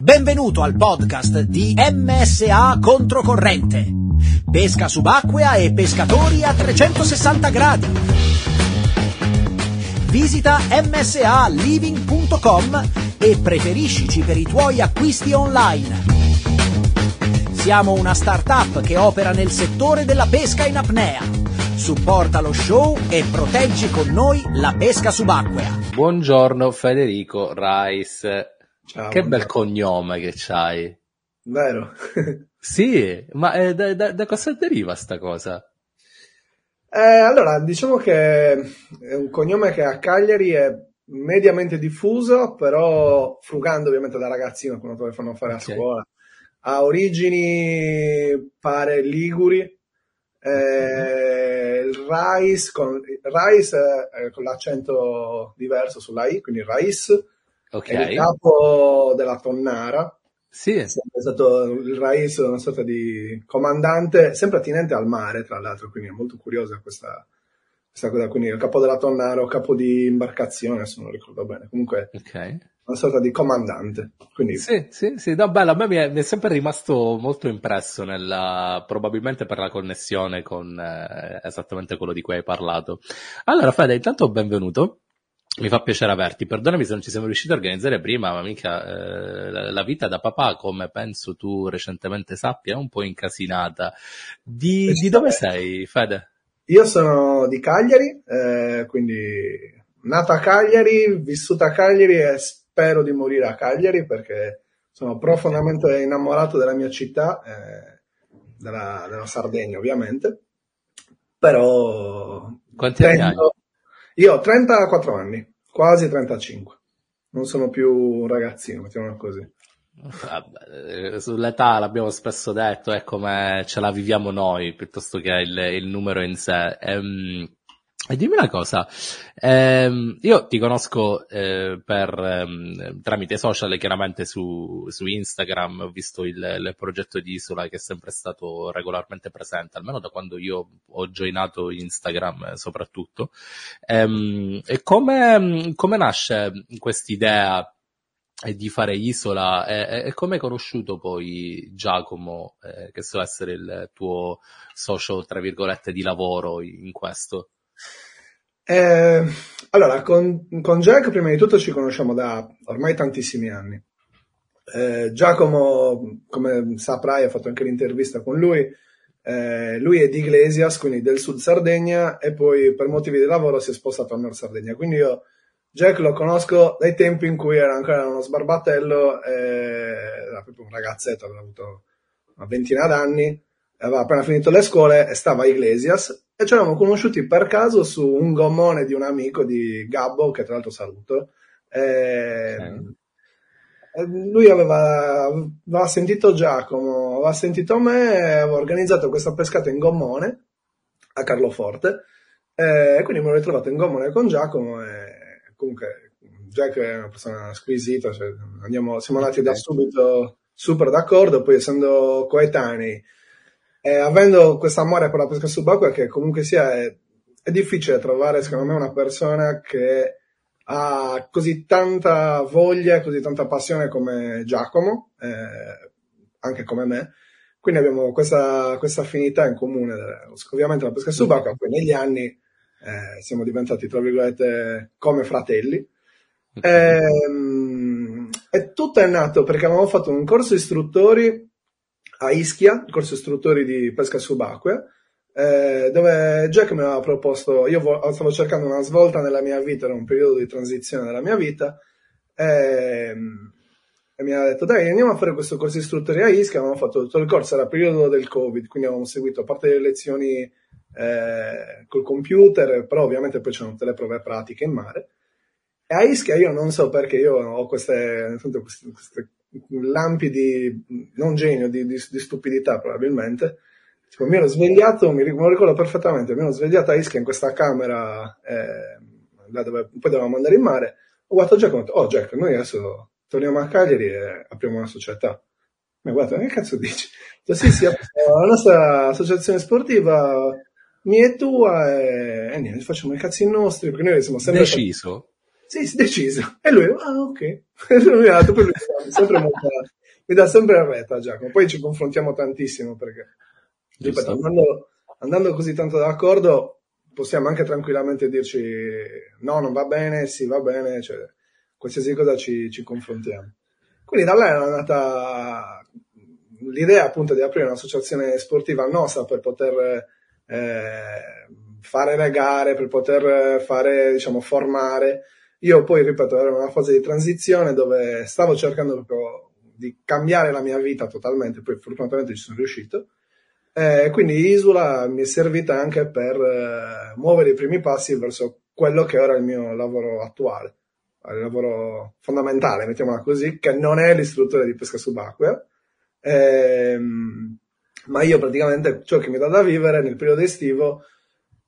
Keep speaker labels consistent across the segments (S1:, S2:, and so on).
S1: Benvenuto al podcast di MSA Controcorrente. Pesca subacquea e pescatori a 360 gradi. Visita msaliving.com e preferiscici per i tuoi acquisti online. Siamo una startup che opera nel settore della pesca in apnea. Supporta lo show e proteggi con noi la pesca subacquea.
S2: Buongiorno Federico Rice.
S3: Ciao,
S2: che bel cognome che c'hai.
S3: Vero?
S2: Sì, ma eh, da, da- da cosa deriva sta cosa?
S3: Eh, allora, diciamo che è un cognome che a Cagliari è mediamente diffuso, però frugando ovviamente da ragazzino, quando te lo fanno fare a
S2: Ok.
S3: scuola. Ha origini, pare, liguri. Eh, il Rais con, Rais eh, con l'accento diverso sulla I, quindi Rais,
S2: Ok.
S3: è il capo della tonnara.
S2: Sì,
S3: È stato il Rais una sorta di comandante, sempre attinente al mare, tra l'altro, quindi è molto curiosa questa, questa cosa. Quindi il capo della Tonnara o capo di imbarcazione, se non ricordo bene. Comunque,
S2: ok.
S3: una sorta di comandante. Quindi,
S2: Sì, sì, sì, no, bello, a me mi è, mi è sempre rimasto molto impresso nella, probabilmente per la connessione con eh, esattamente quello di cui hai parlato. Allora, Fede, intanto benvenuto. Mi fa piacere averti. Perdonami se non ci siamo riusciti a organizzare prima, ma mica eh, la, vita da papà, come penso tu recentemente sappia, è un po' incasinata. Di, di dove sei, Fede?
S3: io sono di Cagliari, eh, quindi nato a Cagliari, vissuto a Cagliari e spero di morire a Cagliari perché sono profondamente innamorato della mia città, eh, della, della Sardegna ovviamente. Però
S2: Quanti anni hai?
S3: Io ho 34 anni, quasi 35. Non sono più un ragazzino, mettiamola così.
S2: Eh, sull'età l'abbiamo spesso detto, è come ce la viviamo noi piuttosto che il, il numero in sé. Ehm, e dimmi una cosa, ehm, io ti conosco eh, per, ehm, tramite social, chiaramente su, su Instagram, ho visto il, il progetto di Isola che è sempre stato regolarmente presente, almeno da quando io ho joinato Instagram eh, soprattutto. Ehm, e come, come nasce quest'idea e di fare Isola e, e- e come hai conosciuto poi Giacomo, eh, che so essere il tuo socio, tra virgolette, di lavoro in questo?
S3: Eh, allora, con, con Jack prima di tutto ci conosciamo da ormai tantissimi anni. Eh, Giacomo, come saprai, ho fatto anche l'intervista con lui. eh, lui è di Iglesias, quindi del sud Sardegna, e poi per motivi di lavoro si è spostato a nord Sardegna. Quindi io Jack lo conosco dai tempi in cui era ancora uno sbarbatello, eh, era proprio un ragazzetto, aveva avuto una ventina d'anni, aveva appena finito le scuole e stava a Iglesias e ci eravamo conosciuti per caso su un gommone di un amico di Gabbo, che tra l'altro saluto. E Lui aveva, aveva sentito Giacomo, aveva sentito me, aveva organizzato questa pescata in gommone a Carloforte. E quindi mi ero ritrovato in gommone con Giacomo e comunque Jack è una persona squisita, cioè andiamo- siamo andati da subito super d'accordo, poi essendo coetanei e avendo questo amore per la pesca subacquea che comunque sia è, è difficile trovare secondo me una persona che ha così tanta voglia, così tanta passione come Giacomo, eh, anche come me. Quindi abbiamo questa, questa affinità in comune, eh, ovviamente la pesca subacquea, poi negli anni eh, siamo diventati, tra virgolette, come fratelli. Ehm, e tutto è nato perché avevamo fatto un corso istruttori a Ischia, il corso istruttori di pesca subacquea, eh, dove Jack mi aveva proposto, io vo- stavo cercando una svolta nella mia vita, era un periodo di transizione della mia vita, ehm, e mi aveva detto dai andiamo a fare questo corso istruttori a Ischia, avevamo fatto tutto il corso, era il periodo del Covid, quindi avevamo seguito a parte le lezioni eh, col computer, però ovviamente poi c'erano tutte le prove pratiche in mare. E a Ischia io non so perché io ho queste, queste, queste lampi di, non genio, di, di, di stupidità probabilmente. Tipo, mi ero svegliato, mi, ricordo perfettamente, mi ero svegliato a Ischia in questa camera, eh, dove poi dovevamo andare in mare. Ho guardato Jack e ho detto, oh Jack, noi adesso torniamo a Cagliari e apriamo una società. Mi ha guardato, che cazzo dici? Detto, sì, sì, apriamo la nostra associazione sportiva, mia e tua, e, e niente, facciamo i cazzi nostri, perché noi siamo sempre...
S2: Deciso?
S3: Sì, deciso. E lui, ah, ok. Lui mi ha detto, poi lui sempre molto, mi dà sempre retta Giacomo. Poi ci confrontiamo tantissimo perché, ripeto, andando, andando così tanto d'accordo, possiamo anche tranquillamente dirci no, non va bene, sì, va bene, cioè, qualsiasi cosa ci, ci confrontiamo. Quindi da là è nata l'idea appunto di aprire un'associazione sportiva nostra per poter eh, fare le gare, per poter fare, diciamo, formare. Io poi, ripeto, ero in una fase di transizione dove stavo cercando proprio di cambiare la mia vita totalmente, poi fortunatamente ci sono riuscito. Eh, quindi Isula mi è servita anche per eh, muovere i primi passi verso quello che era il mio lavoro attuale, il lavoro fondamentale, mettiamola così, che non è l'istruttore di pesca subacquea, ehm, ma io praticamente ciò che mi dà da vivere nel periodo estivo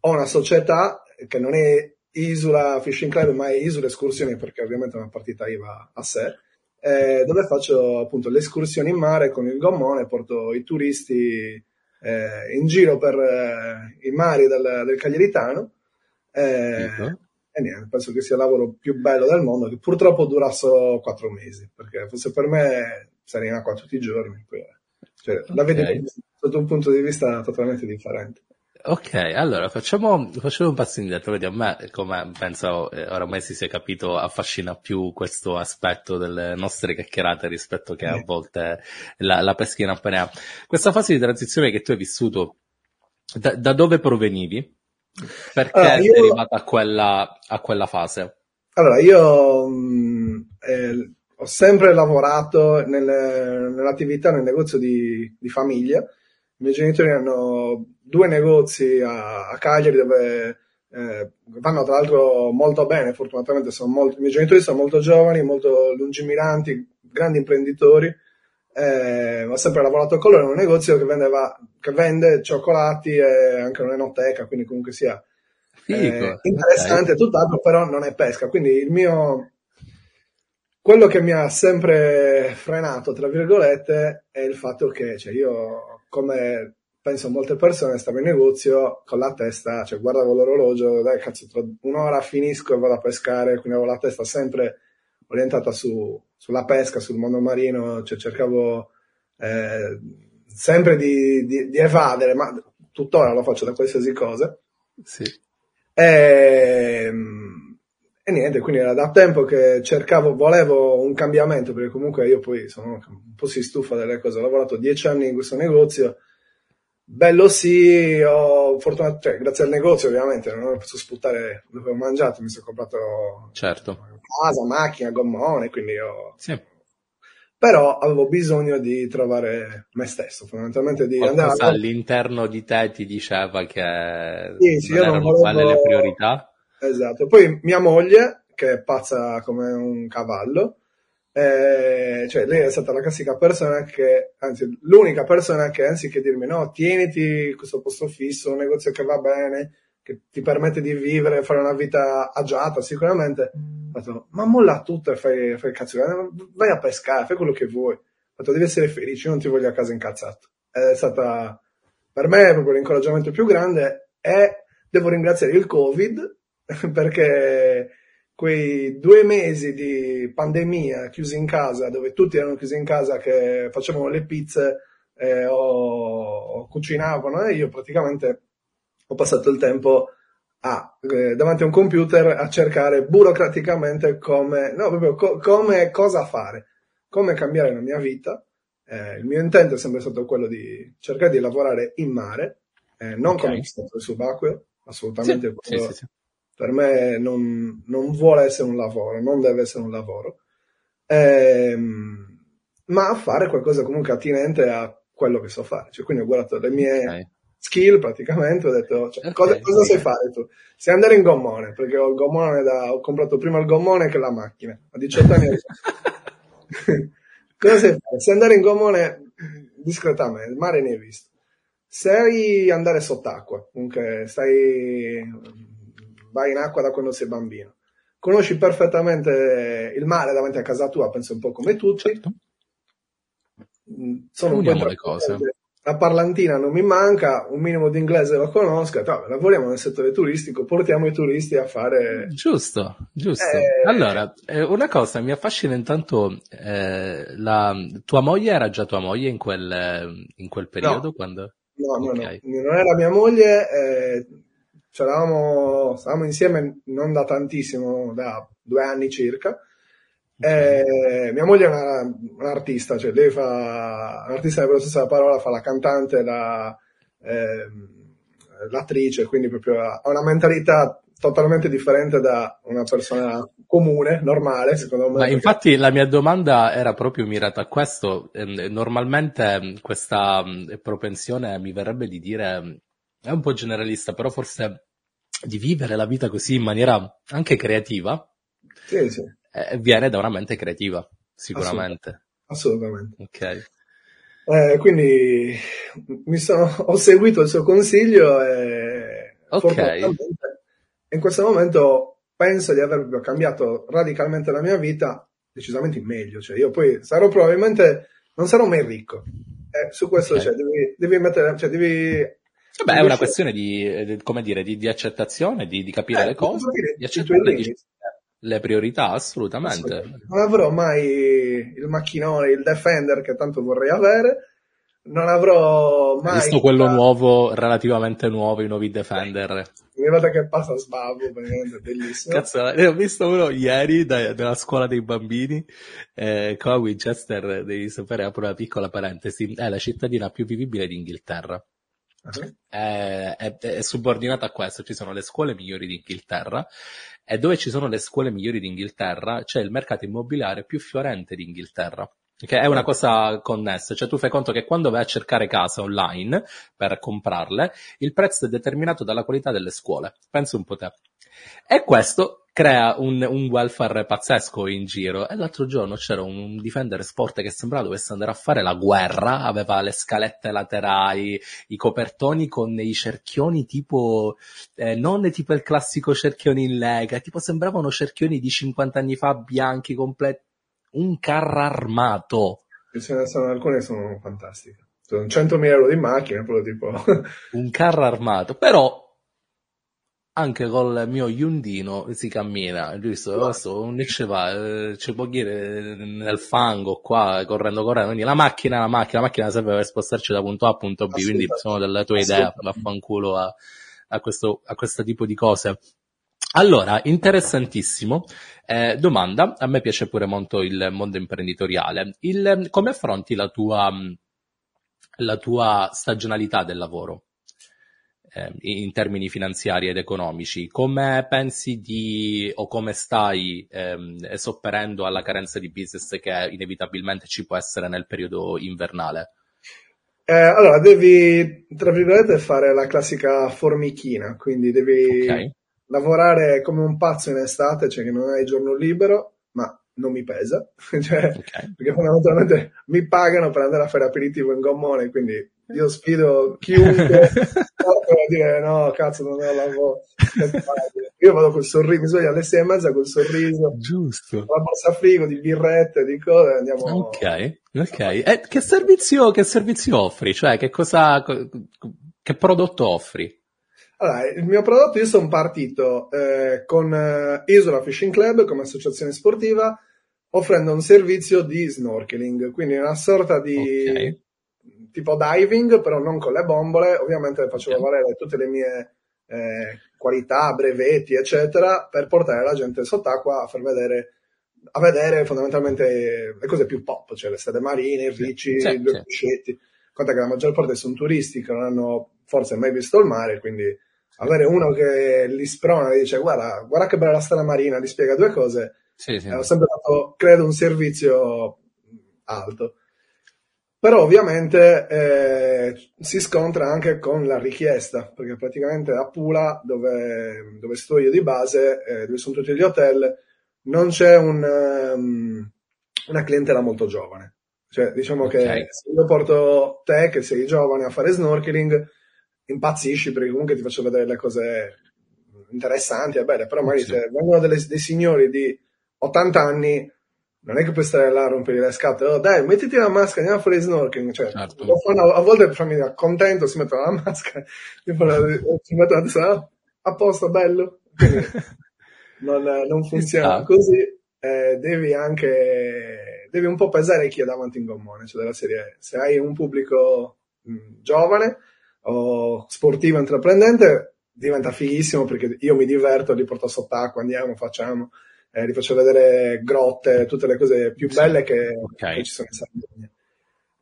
S3: ho una società che non è Isula Fishing Club, ma è Isula Escursioni, perché ovviamente è una partita IVA a sé, eh, dove faccio appunto le escursioni in mare con il gommone, porto i turisti eh, in giro per eh, i mari del, del Cagliaritano. Eh, uh-huh. E niente, penso che sia il lavoro più bello del mondo, che purtroppo dura solo quattro mesi, perché fosse per me sarei in acqua tutti i giorni. Cioè, okay. La vedo sotto un punto di vista totalmente differente.
S2: Ok, allora facciamo, facciamo un passo indietro, vedi a me, come penso eh, oramai si sia capito, affascina più questo aspetto delle nostre chiacchierate rispetto che a volte la, la pesca in apnea. Questa fase di transizione che tu hai vissuto, da, da dove provenivi? Perché allora, io... sei arrivata a quella, a quella fase?
S3: Allora, io mh, mm, eh, ho sempre lavorato nelle, nell'attività nel negozio di, di famiglia, i miei genitori hanno due negozi a, a Cagliari dove eh, vanno tra l'altro molto bene, fortunatamente sono molto, i miei genitori sono molto giovani, molto lungimiranti, grandi imprenditori. Eh, ho sempre lavorato con loro in un negozio che, vendeva, che vende cioccolati e anche un'enoteca, quindi comunque sia eh, interessante, okay. tutt'altro, però non è pesca. Quindi il mio quello che mi ha sempre frenato, tra virgolette, è il fatto che cioè, io come penso molte persone, stavo in negozio con la testa, cioè guardavo l'orologio, dai cazzo, tra un'ora finisco e vado a pescare, quindi avevo la testa sempre orientata su, sulla pesca, sul mondo marino, cioè cercavo eh, sempre di, di, di, evadere, ma tuttora lo faccio da qualsiasi cosa.
S2: Sì.
S3: E, ehm, e niente, quindi era da tempo che cercavo, volevo un cambiamento, perché comunque io poi sono un po' si stufa delle cose, ho lavorato dieci anni in questo negozio, bello sì, ho fortuna, cioè, grazie al negozio ovviamente, non potuto sputtare dove ho mangiato, mi sono comprato
S2: certo.
S3: casa, macchina, gommone, quindi ho...
S2: Sì.
S3: Però avevo bisogno di trovare me stesso, fondamentalmente di
S2: Qualcosa
S3: andare...
S2: all'interno di te ti diceva che sì, sì, non erano volevo... quelle le priorità?
S3: Esatto. Poi mia moglie, che è pazza come un cavallo, eh, cioè lei è stata la classica persona che, anzi l'unica persona che anziché dirmi no, tieniti questo posto fisso, un negozio che va bene, che ti permette di vivere, fare una vita agiata sicuramente, ho detto, ma molla tutto e fai, fai cazzo, vai a pescare, fai quello che vuoi, ho detto, devi essere felice, io non ti voglio a casa incazzato. È stata per me proprio l'incoraggiamento più grande e devo ringraziare il Covid perché quei due mesi di pandemia chiusi in casa, dove tutti erano chiusi in casa, che facevano le pizze eh, o, o, cucinavano, e io praticamente ho passato il tempo a, eh, davanti a un computer a cercare burocraticamente come, no, proprio co- come cosa fare, come cambiare la mia vita. Eh, il mio intento è sempre stato quello di cercare di lavorare in mare, eh, non okay. come stato subacqueo, assolutamente.
S2: Sì, sì, sì,
S3: per me non, non, vuole essere un lavoro, non deve essere un lavoro, ehm, ma a fare qualcosa comunque attinente a quello che so fare. Cioè, quindi ho guardato le mie okay. skill praticamente, ho detto cioè, okay, cosa, cosa sai fare tu? Sai andare in gommone, perché ho il gommone da, ho comprato prima il gommone che la macchina, a 18 anni. cosa sai fare? Sai andare in gommone discretamente, il mare ne hai visto. Sai andare sott'acqua, comunque stai vai in acqua da quando sei bambino. Conosci perfettamente il mare davanti a casa tua, penso un po' come tutti.
S2: Certo. Mm, sono Uniamo le cose.
S3: la parlantina non mi manca, un minimo di inglese lo conosco, no, lavoriamo nel settore turistico, portiamo i turisti a fare...
S2: Giusto, giusto. Eh... Allora, eh, una cosa mi affascina intanto, eh, la... tua moglie era già tua moglie in quel, in quel periodo?
S3: No.
S2: Quando...
S3: No, no, okay. no, non era mia moglie, eh, stavamo insieme non da tantissimo, da due anni circa, eh, mia moglie è una, un'artista, cioè lei fa un'artista nella stessa parola, fa la cantante, la, eh, l'attrice, quindi proprio ha una mentalità totalmente differente da una persona comune, normale, secondo me.
S2: Ma infatti la mia domanda era proprio mirata a questo. Ehm, normalmente ehm, questa ehm, propensione mi verrebbe di dire, è un po' generalista, però forse di vivere la vita così in maniera anche creativa.
S3: Sì, sì
S2: eh, viene da una mente creativa, sicuramente.
S3: Assolutamente.
S2: Ok.
S3: Eh, quindi sono, ho seguito il suo consiglio e
S2: okay.
S3: in questo momento penso di aver cambiato radicalmente la mia vita decisamente in meglio. Cioè, io poi sarò probabilmente, non sarò mai ricco. Eh, su questo okay. cioè, devi, devi mettere, cioè, devi
S2: Vabbè, è una questione di, come dire, di, di accettazione, di, di capire eh, le cose, di accettare di, le priorità, assolutamente.
S3: Non avrò mai il macchinone, il Defender che tanto vorrei avere. Non avrò mai.
S2: Hai visto quello la... nuovo, relativamente nuovo, i nuovi Defender.
S3: Ogni volta che passa sbavo, veramente bellissimo.
S2: Cazzo, ne ho visto uno ieri da, della scuola dei bambini. Eh, qua a Winchester, devi sapere, apro una piccola parentesi, è la cittadina più vivibile d'Inghilterra. Uh-huh. È, è, è, subordinata a questo, ci sono le scuole migliori d'Inghilterra e dove ci sono le scuole migliori d'Inghilterra c'è il mercato immobiliare più fiorente d'Inghilterra. Che è una cosa connessa, cioè tu fai conto che quando vai a cercare casa online per comprarle, il prezzo è determinato dalla qualità delle scuole. Pensa un po' te. E questo crea un, un, welfare pazzesco in giro. E l'altro giorno c'era un difendere sport che sembrava dovesse andare a fare la guerra, aveva le scalette laterali, i copertoni con i cerchioni tipo, eh, non tipo il classico cerchione in lega, tipo sembravano cerchioni di 50 anni fa bianchi completi. Un carro armato.
S3: Ce ne sono alcune sono fantastiche. Sono 100.000 euro di macchina, proprio tipo.
S2: un carro armato. Però anche col mio Yundino si cammina, giusto? Adesso non ci va, ci può dire nel fango qua, correndo, correndo, quindi la macchina, la macchina, la macchina serve per spostarci da punto A a punto B, quindi sono delle tue idee, vaffanculo a, a questo, a questo tipo di cose. Allora, interessantissimo. Eh, domanda, a me piace pure molto il mondo imprenditoriale. Il, come affronti la tua, la tua stagionalità del lavoro? Eh, in termini finanziari ed economici. Come pensi di o come stai ehm, sopperendo alla carenza di business che inevitabilmente ci può essere nel periodo invernale?
S3: Eh, allora, devi, tra virgolette, fare la classica formichina, quindi devi okay. lavorare come un pazzo in estate, cioè che non hai giorno libero, ma non mi pesa, cioè, okay. perché fondamentalmente mi pagano per andare a fare aperitivo in gommone, quindi io sfido chiunque a dire no, cazzo, non è lavoro. Io vado col sorriso, mi sveglio alle sei e mezza col sorriso.
S2: Giusto.
S3: La borsa frigo di birrette, di cose, andiamo.
S2: Ok, ok. E che servizio, che servizio offri? Cioè, che cosa, che prodotto offri?
S3: Allora, il mio prodotto, io sono partito eh, con eh, Isola Fishing Club come associazione sportiva, offrendo un servizio di snorkeling, quindi una sorta di okay tipo diving, però non con le bombole, ovviamente facevo okay. valere tutte le mie eh, qualità, brevetti, eccetera, per portare la gente sott'acqua a far vedere a vedere fondamentalmente le cose più pop, cioè le strade marine, i ricci, sì, i due pescetti. Conta che la maggior parte sono turisti che non hanno forse mai visto il mare, quindi avere uno che li sprona e dice guarda, guarda che bella la strada marina, gli spiega due cose,
S2: sì, sì.
S3: ho sempre dato, credo, un servizio alto. Però ovviamente eh, si scontra anche con la richiesta, perché praticamente a Pula, dove, dove sto io di base, eh, dove sono tutti gli hotel, non c'è un, um, una clientela molto giovane. Cioè, diciamo okay. che se io porto te, che sei giovane, a fare snorkeling, impazzisci perché comunque ti faccio vedere le cose interessanti e belle, però magari sì. se vengono delle, dei signori di 80 anni non è che puoi stare là a rompere le scatole, oh, dai, mettiti la maschera, andiamo a fare snorkeling, cioè,
S2: Certo.
S3: fanno, a volte fammi contento, si mettono la maschera, si mettono la testa, "Ah, a posto, bello. Non, non funziona
S2: sta.
S3: così, eh, devi anche, devi un po' pesare chi è davanti in gommone, cioè della serie, se hai un pubblico mh, giovane o sportivo intraprendente, diventa fighissimo perché io mi diverto, li porto sott'acqua, andiamo, facciamo, eh, li faccio vedere grotte, tutte le cose più belle che,
S2: Ok.
S3: che ci sono in Sardegna.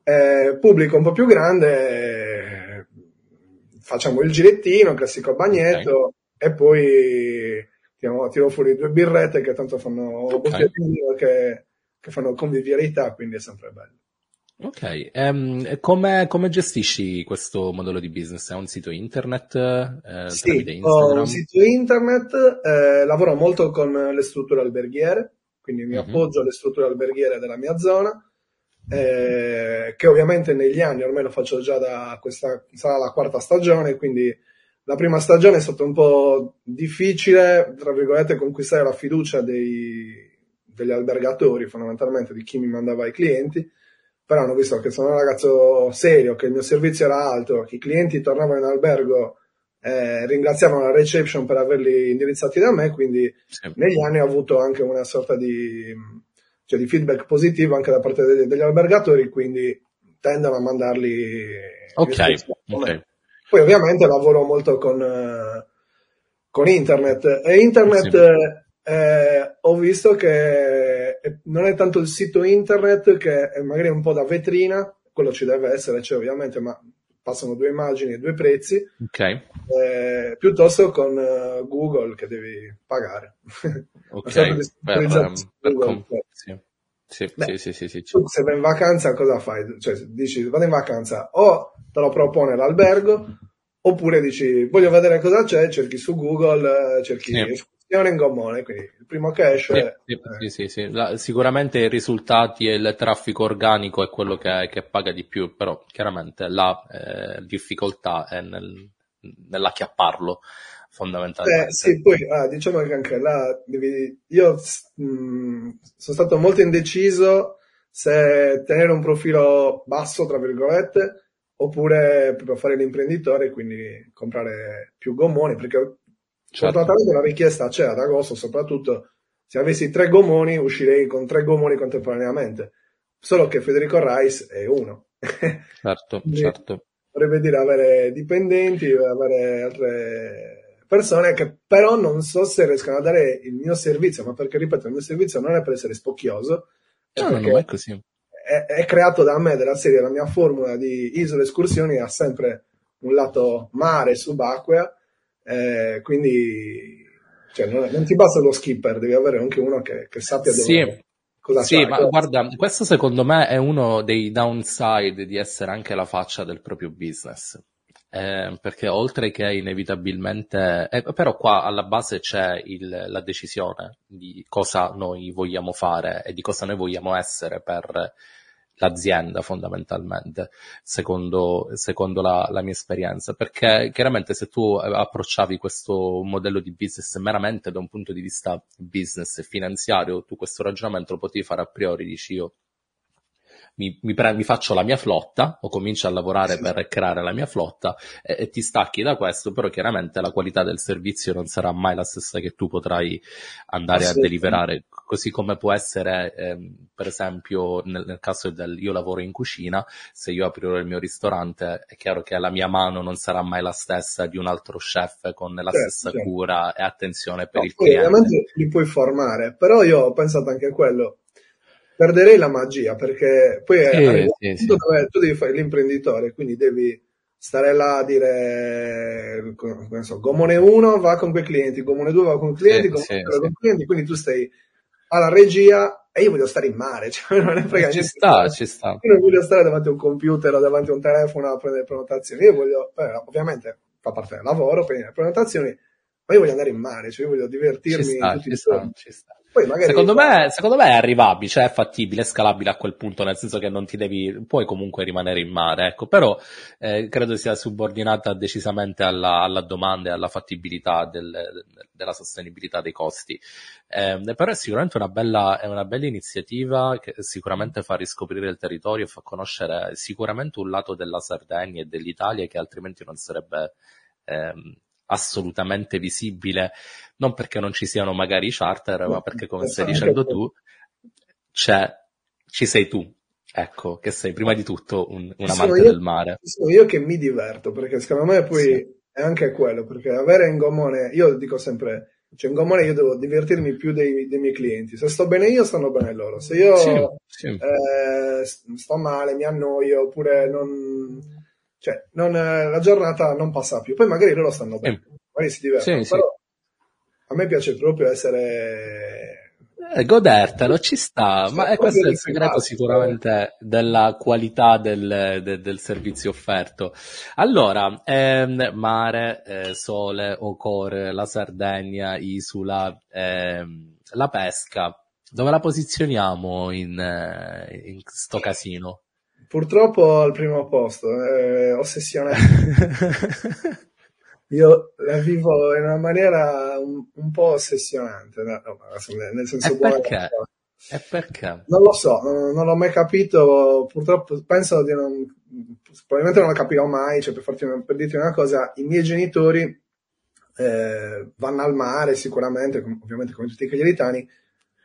S3: Eh, pubblico un po' più grande, eh, facciamo il girettino, classico bagnetto, e poi tiriamo, tiro fuori due birrette che tanto fanno
S2: Ok.
S3: bottiglie di vino che, che fanno convivialità, quindi è sempre bello.
S2: Ok, e come, come gestisci questo modello di business? È un sito internet? Eh,
S3: Sì, ho un sito internet, eh, lavoro molto con le strutture alberghiere, quindi mi
S2: Mhm.
S3: appoggio alle strutture alberghiere della mia zona, eh, che ovviamente negli anni, ormai lo faccio già da questa, sarà la quarta stagione, quindi la prima stagione è stata un po' difficile, tra virgolette, conquistare la fiducia dei- degli albergatori, fondamentalmente di chi mi mandava i clienti, però hanno visto che sono un ragazzo serio, che il mio servizio era alto, che i clienti tornavano in albergo, eh, ringraziavano la reception per averli indirizzati da me, quindi
S2: Sì.
S3: negli anni ho avuto anche una sorta di, cioè, di feedback positivo anche da parte degli, degli albergatori, quindi tendono a mandarli
S2: Ok,
S3: iscritti a me.
S2: ok.
S3: Poi ovviamente lavoro molto con, eh, con internet e internet
S2: Sì.
S3: eh, ho visto che non è tanto il sito internet che è magari un po' da vetrina, quello ci deve essere, c'è ovviamente, ma passano due immagini e due prezzi,
S2: Ok,
S3: eh, piuttosto con eh, Google che devi pagare.
S2: ok. Per, ehm, per com- sì. Sì,
S3: Beh,
S2: sì, sì, sì, sì,
S3: Tu se vai in vacanza cosa fai? Cioè, dici vado in vacanza o te lo propone l'albergo oppure dici voglio vedere cosa c'è, cerchi su Google, eh, cerchi
S2: Sì.
S3: In gommone, quindi il primo che esce
S2: Sì,
S3: eh,
S2: sì, sì, sì. La- sicuramente i risultati e il traffico organico è quello che, che paga di più, però chiaramente la eh, difficoltà è nel, nell'acchiapparlo, fondamentalmente.
S3: Eh, sì, poi ah, diciamo che anche là devi- io mh, sono stato molto indeciso se tenere un profilo basso, tra virgolette, oppure proprio fare l'imprenditore e quindi comprare più gommoni, perché
S2: Certo.
S3: fortunatamente la richiesta c'è ad agosto, soprattutto se avessi tre gommoni uscirei con tre gommoni contemporaneamente, solo che Federico Rice è uno.
S2: Certo, certo.
S3: vorrebbe dire avere dipendenti, avere altre persone che però non so se riescono a dare il mio servizio, ma perché ripeto, il mio servizio non è per essere spocchioso, è
S2: No, no, è così.
S3: è, è creato da me, della serie, la mia formula di isole escursioni ha sempre un lato mare, subacquea, eh, quindi cioè, non, non ti basta lo skipper, devi avere anche uno che, che sappia dove,
S2: Sì.
S3: cosa
S2: Sì, ma guarda, questo secondo me è uno dei downside di essere anche la faccia del proprio business. Eh, perché oltre che inevitabilmente, eh, però qua alla base c'è il- la decisione di cosa noi vogliamo fare e di cosa noi vogliamo essere per l'azienda fondamentalmente, secondo, secondo la, la mia esperienza. Perché chiaramente se tu eh, approcciavi questo modello di business meramente da un punto di vista business e finanziario, tu questo ragionamento lo potevi fare a priori, dici io mi, mi, pre- mi faccio la mia flotta o comincio a lavorare
S3: Sì.
S2: per creare la mia flotta e, e ti stacchi da questo, però chiaramente la qualità del servizio non sarà mai la stessa che tu potrai andare a deliberare, così come può essere, ehm, per esempio, nel, nel caso del io lavoro in cucina, se io aprirò il mio ristorante, è chiaro che la mia mano non sarà mai la stessa di un altro chef con la
S3: Certo,
S2: stessa
S3: certo.
S2: cura e attenzione per
S3: No,
S2: il
S3: poi
S2: cliente.
S3: ovviamente li puoi formare, però io ho pensato anche a quello. Perderei la magia perché poi un
S2: sì, sì.
S3: tu devi fare l'imprenditore, quindi devi stare là a dire, so, Gomone 1 va con quei clienti, Gomone 2 va con clienti, Gomone
S2: sì,
S3: 3 va con clienti, quindi tu stai alla regia e io voglio stare in mare, cioè non ne frega
S2: Ci
S3: niente.
S2: sta, ci sta.
S3: Io non voglio stare davanti a un computer o davanti a un telefono a prendere prenotazioni, io voglio, eh, ovviamente fa parte del lavoro, prendere prenotazioni, ma io voglio andare in mare, cioè io voglio
S2: Ci
S3: divertirmi
S2: sta,
S3: tutti
S2: ci
S3: i giorni.
S2: ci sta. Secondo, me, secondo me è arrivabile, cioè è fattibile, è scalabile a quel punto, nel senso che non ti devi, puoi comunque rimanere in mare, ecco, però eh, credo sia subordinata decisamente alla, alla domanda e alla fattibilità del, della sostenibilità dei costi. Eh, però è sicuramente una bella, è una bella iniziativa che sicuramente fa riscoprire il territorio e fa conoscere sicuramente un lato della Sardegna e dell'Italia che altrimenti non sarebbe ehm, assolutamente visibile, non perché non ci siano magari charter, ma perché come stai dicendo tu, c'è, ci sei tu, ecco, che sei prima di tutto un, un amante io, del mare.
S3: Sono io che mi diverto, perché secondo me poi sì. è anche quello, perché avere in gommone, io dico sempre, cioè in gommone io devo divertirmi più dei, dei, miei clienti, se sto bene io stanno bene loro, se io sì, sì. Eh, sto male, mi annoio, oppure non cioè, non, la giornata non passa più. Poi magari loro stanno bene, eh. magari si divertono, sì, però sì. a me piace proprio essere...
S2: Eh, godertelo, ci sta, ma è questo è il segreto sicuramente della qualità del, de, del servizio offerto. Allora, ehm, mare, eh, sole, Ocore, la Sardegna, Isula, ehm, la pesca, dove la posizioniamo in, eh, in sto casino?
S3: Purtroppo al primo posto, eh, ossessionante. Io la vivo in una maniera un, un po' ossessionante, no, nel senso
S2: buono. E perché?
S3: Non lo so, non, non, l'ho mai capito, purtroppo penso di non, probabilmente non lo capirò mai, cioè per, farti, per dirti una cosa, i miei genitori eh, vanno al mare sicuramente, ovviamente come tutti i cagliaritani,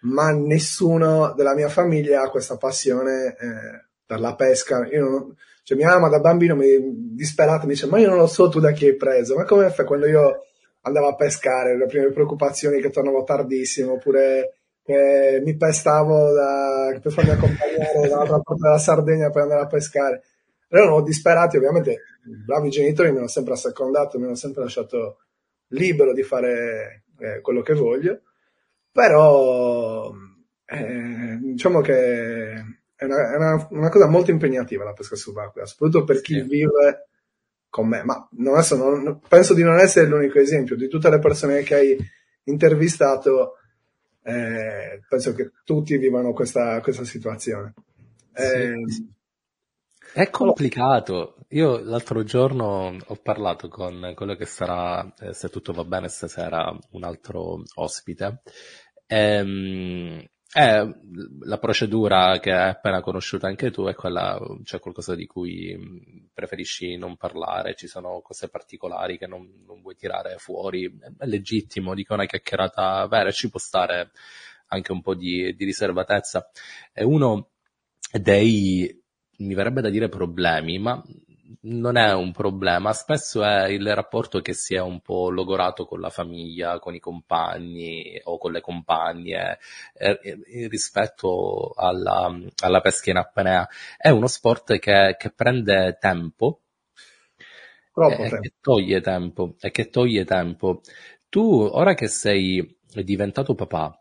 S3: ma nessuno della mia famiglia ha questa passione eh, per la pesca. Io non, cioè, mia mamma da bambino mi disperata mi dice: Ma io non lo so tu da chi hai preso. Ma come fai quando io andavo a pescare? Le prime preoccupazioni che tornavo tardissimo, oppure che mi pestavo da, per farmi accompagnare dall'altra parte della Sardegna per andare a pescare. Erano disperati, ovviamente, bravi genitori mi hanno sempre assecondato, mi hanno sempre lasciato libero di fare eh, quello che voglio, però eh, diciamo che è, una, è una, una, cosa molto impegnativa la pesca subacquea, soprattutto per chi sì. vive con me. Ma non, adesso non, penso di non essere l'unico esempio. Di tutte le persone che hai intervistato, eh, penso che tutti vivano questa, questa situazione. Eh,
S2: È complicato. Io l'altro giorno ho parlato con quello che sarà, eh, se tutto va bene stasera, un altro ospite. Ehm, eh, la procedura che hai appena conosciuto anche tu è quella, c'è qualcosa di cui preferisci non parlare, ci sono cose particolari che non, non vuoi tirare fuori, è legittimo, dico una chiacchierata vera, ci può stare anche un po' di, di riservatezza. È uno dei, mi verrebbe da dire problemi, ma non è un problema, spesso è il rapporto che si è un po' logorato con la famiglia, con i compagni o con le compagne eh, eh rispetto alla, alla, pesca in apnea. È uno sport che, che prende tempo,
S3: Troppo e, tempo.
S2: che toglie tempo e che toglie tempo. Tu, ora che sei diventato papà,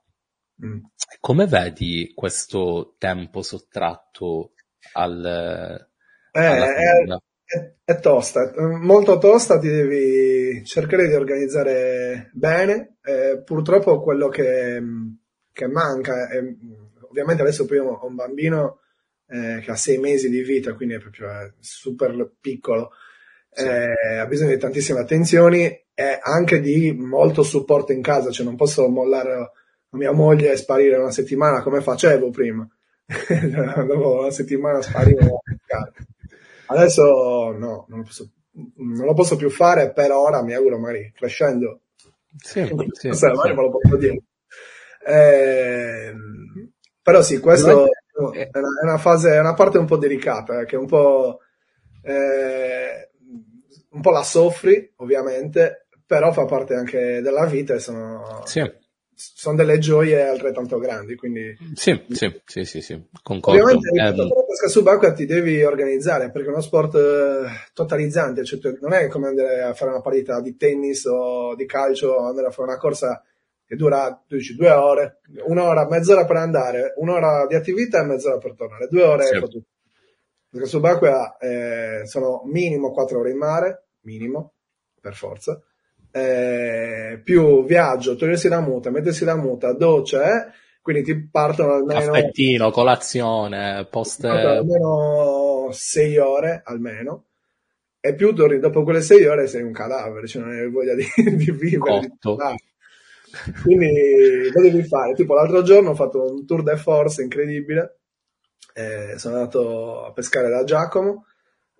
S2: mm. come vedi questo tempo sottratto al,
S3: eh, alla è, è, tosta, molto tosta, ti devi cercare di organizzare bene. Eh, purtroppo quello che, che manca, è, ovviamente adesso poi ho un bambino eh, che ha sei mesi di vita, quindi è proprio eh, super piccolo, sì. Eh, ha bisogno di tantissime attenzioni e anche di molto supporto in casa, cioè non posso mollare mia moglie e sparire una settimana come facevo prima. Dopo una settimana sparivo. Adesso no, non lo, posso, non lo posso più fare per ora, mi auguro magari crescendo.
S2: Sì, sì,
S3: sì, magari me lo posso dire. Eh, però sì, questo è una, è una, fase, è una parte un po' delicata, eh, che un po', eh, un po' la soffri, ovviamente, però fa parte anche della vita e sono,
S2: sì
S3: sono delle gioie altrettanto grandi. Quindi...
S2: Sì, sì, sì, sì, sì. concordo.
S3: Ovviamente, per la pesca subacquea ti devi organizzare perché è uno sport eh, totalizzante, cioè, non è come andare a fare una partita di tennis o di calcio, andare a fare una corsa che dura dici, due ore, un'ora, mezz'ora per andare, un'ora di attività e mezz'ora per tornare, due ore sì. tutto. Perché subacquea eh, sono minimo quattro ore in mare, minimo, per forza eh, più viaggio, togliersi la muta, mettersi la muta, doccia, eh, quindi ti partono almeno...
S2: Caffettino, colazione, post...
S3: almeno sei ore, almeno. E più torni dopo quelle sei ore sei un cadavere, cioè non hai voglia di, di vivere. Di quindi lo devi fare. Tipo l'altro giorno ho fatto un tour de force incredibile. Eh, sono andato a pescare da Giacomo,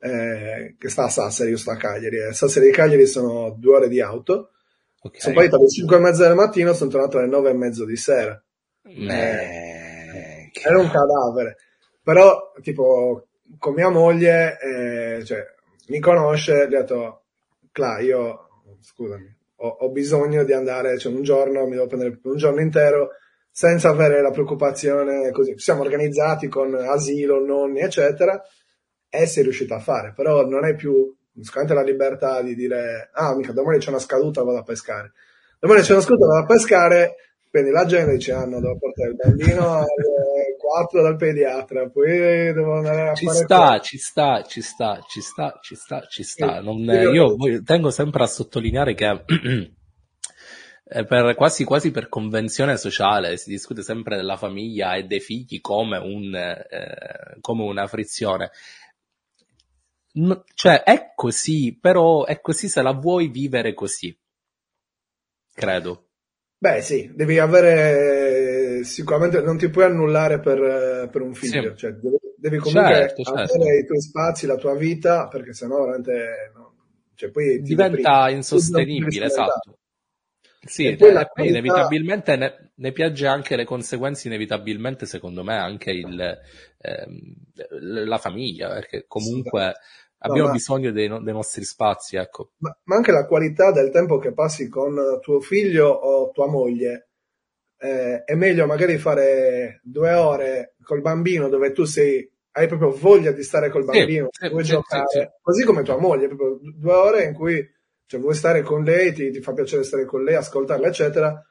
S3: eh, che sta a Sassari, io sto a Cagliari. A Sassari e Cagliari sono due ore di auto. Okay. Sono partito alle 5 e mezza del mattino, sono tornato alle 9 e mezzo di sera. Eh, era un cadavere. Però, tipo, con mia moglie, eh, cioè, mi conosce, gli ho detto, Cla, io, scusami, ho, ho, bisogno di andare, cioè un giorno, mi devo prendere un giorno intero, senza avere la preoccupazione, così. Siamo organizzati con asilo, nonni, eccetera, e si è riuscito a fare, però non è più sicuramente la libertà di dire, ah, mica domani c'è una scaduta, vado a pescare. Domani c'è una scaduta, vado a pescare, quindi la gente dice, ah no, devo portare il bambino alle 4 dal pediatra, poi devo andare a
S2: ci
S3: fare...
S2: Sta, ci sta, ci sta, ci sta, ci sta, ci sta. Non, io tengo sempre a sottolineare che per, quasi, quasi per convenzione sociale si discute sempre della famiglia e dei figli come, un, eh, come una frizione. No, cioè, è così, però è così se la vuoi vivere così. Credo.
S3: Beh, sì, devi avere sicuramente non ti puoi annullare per, per un figlio, sì. cioè devi, devi comunque certo, avere certo. i tuoi spazi, la tua vita, perché sennò veramente no, cioè, poi
S2: diventa insostenibile, esatto. Sì, e poi, e poi inevitabilmente ne, ne, piagge anche le conseguenze, inevitabilmente, secondo me, anche il, ehm, la famiglia, perché comunque sì, abbiamo no, bisogno dei, dei, nostri spazi, ecco.
S3: Ma, ma, anche la qualità del tempo che passi con tuo figlio o tua moglie. Eh, è meglio magari fare due ore col bambino dove tu sei, hai proprio voglia di stare col bambino, sì, vuoi sì, giocare, sì, così come tua moglie, proprio due ore in cui cioè, vuoi stare con lei, ti, ti fa piacere stare con lei, ascoltarla, eccetera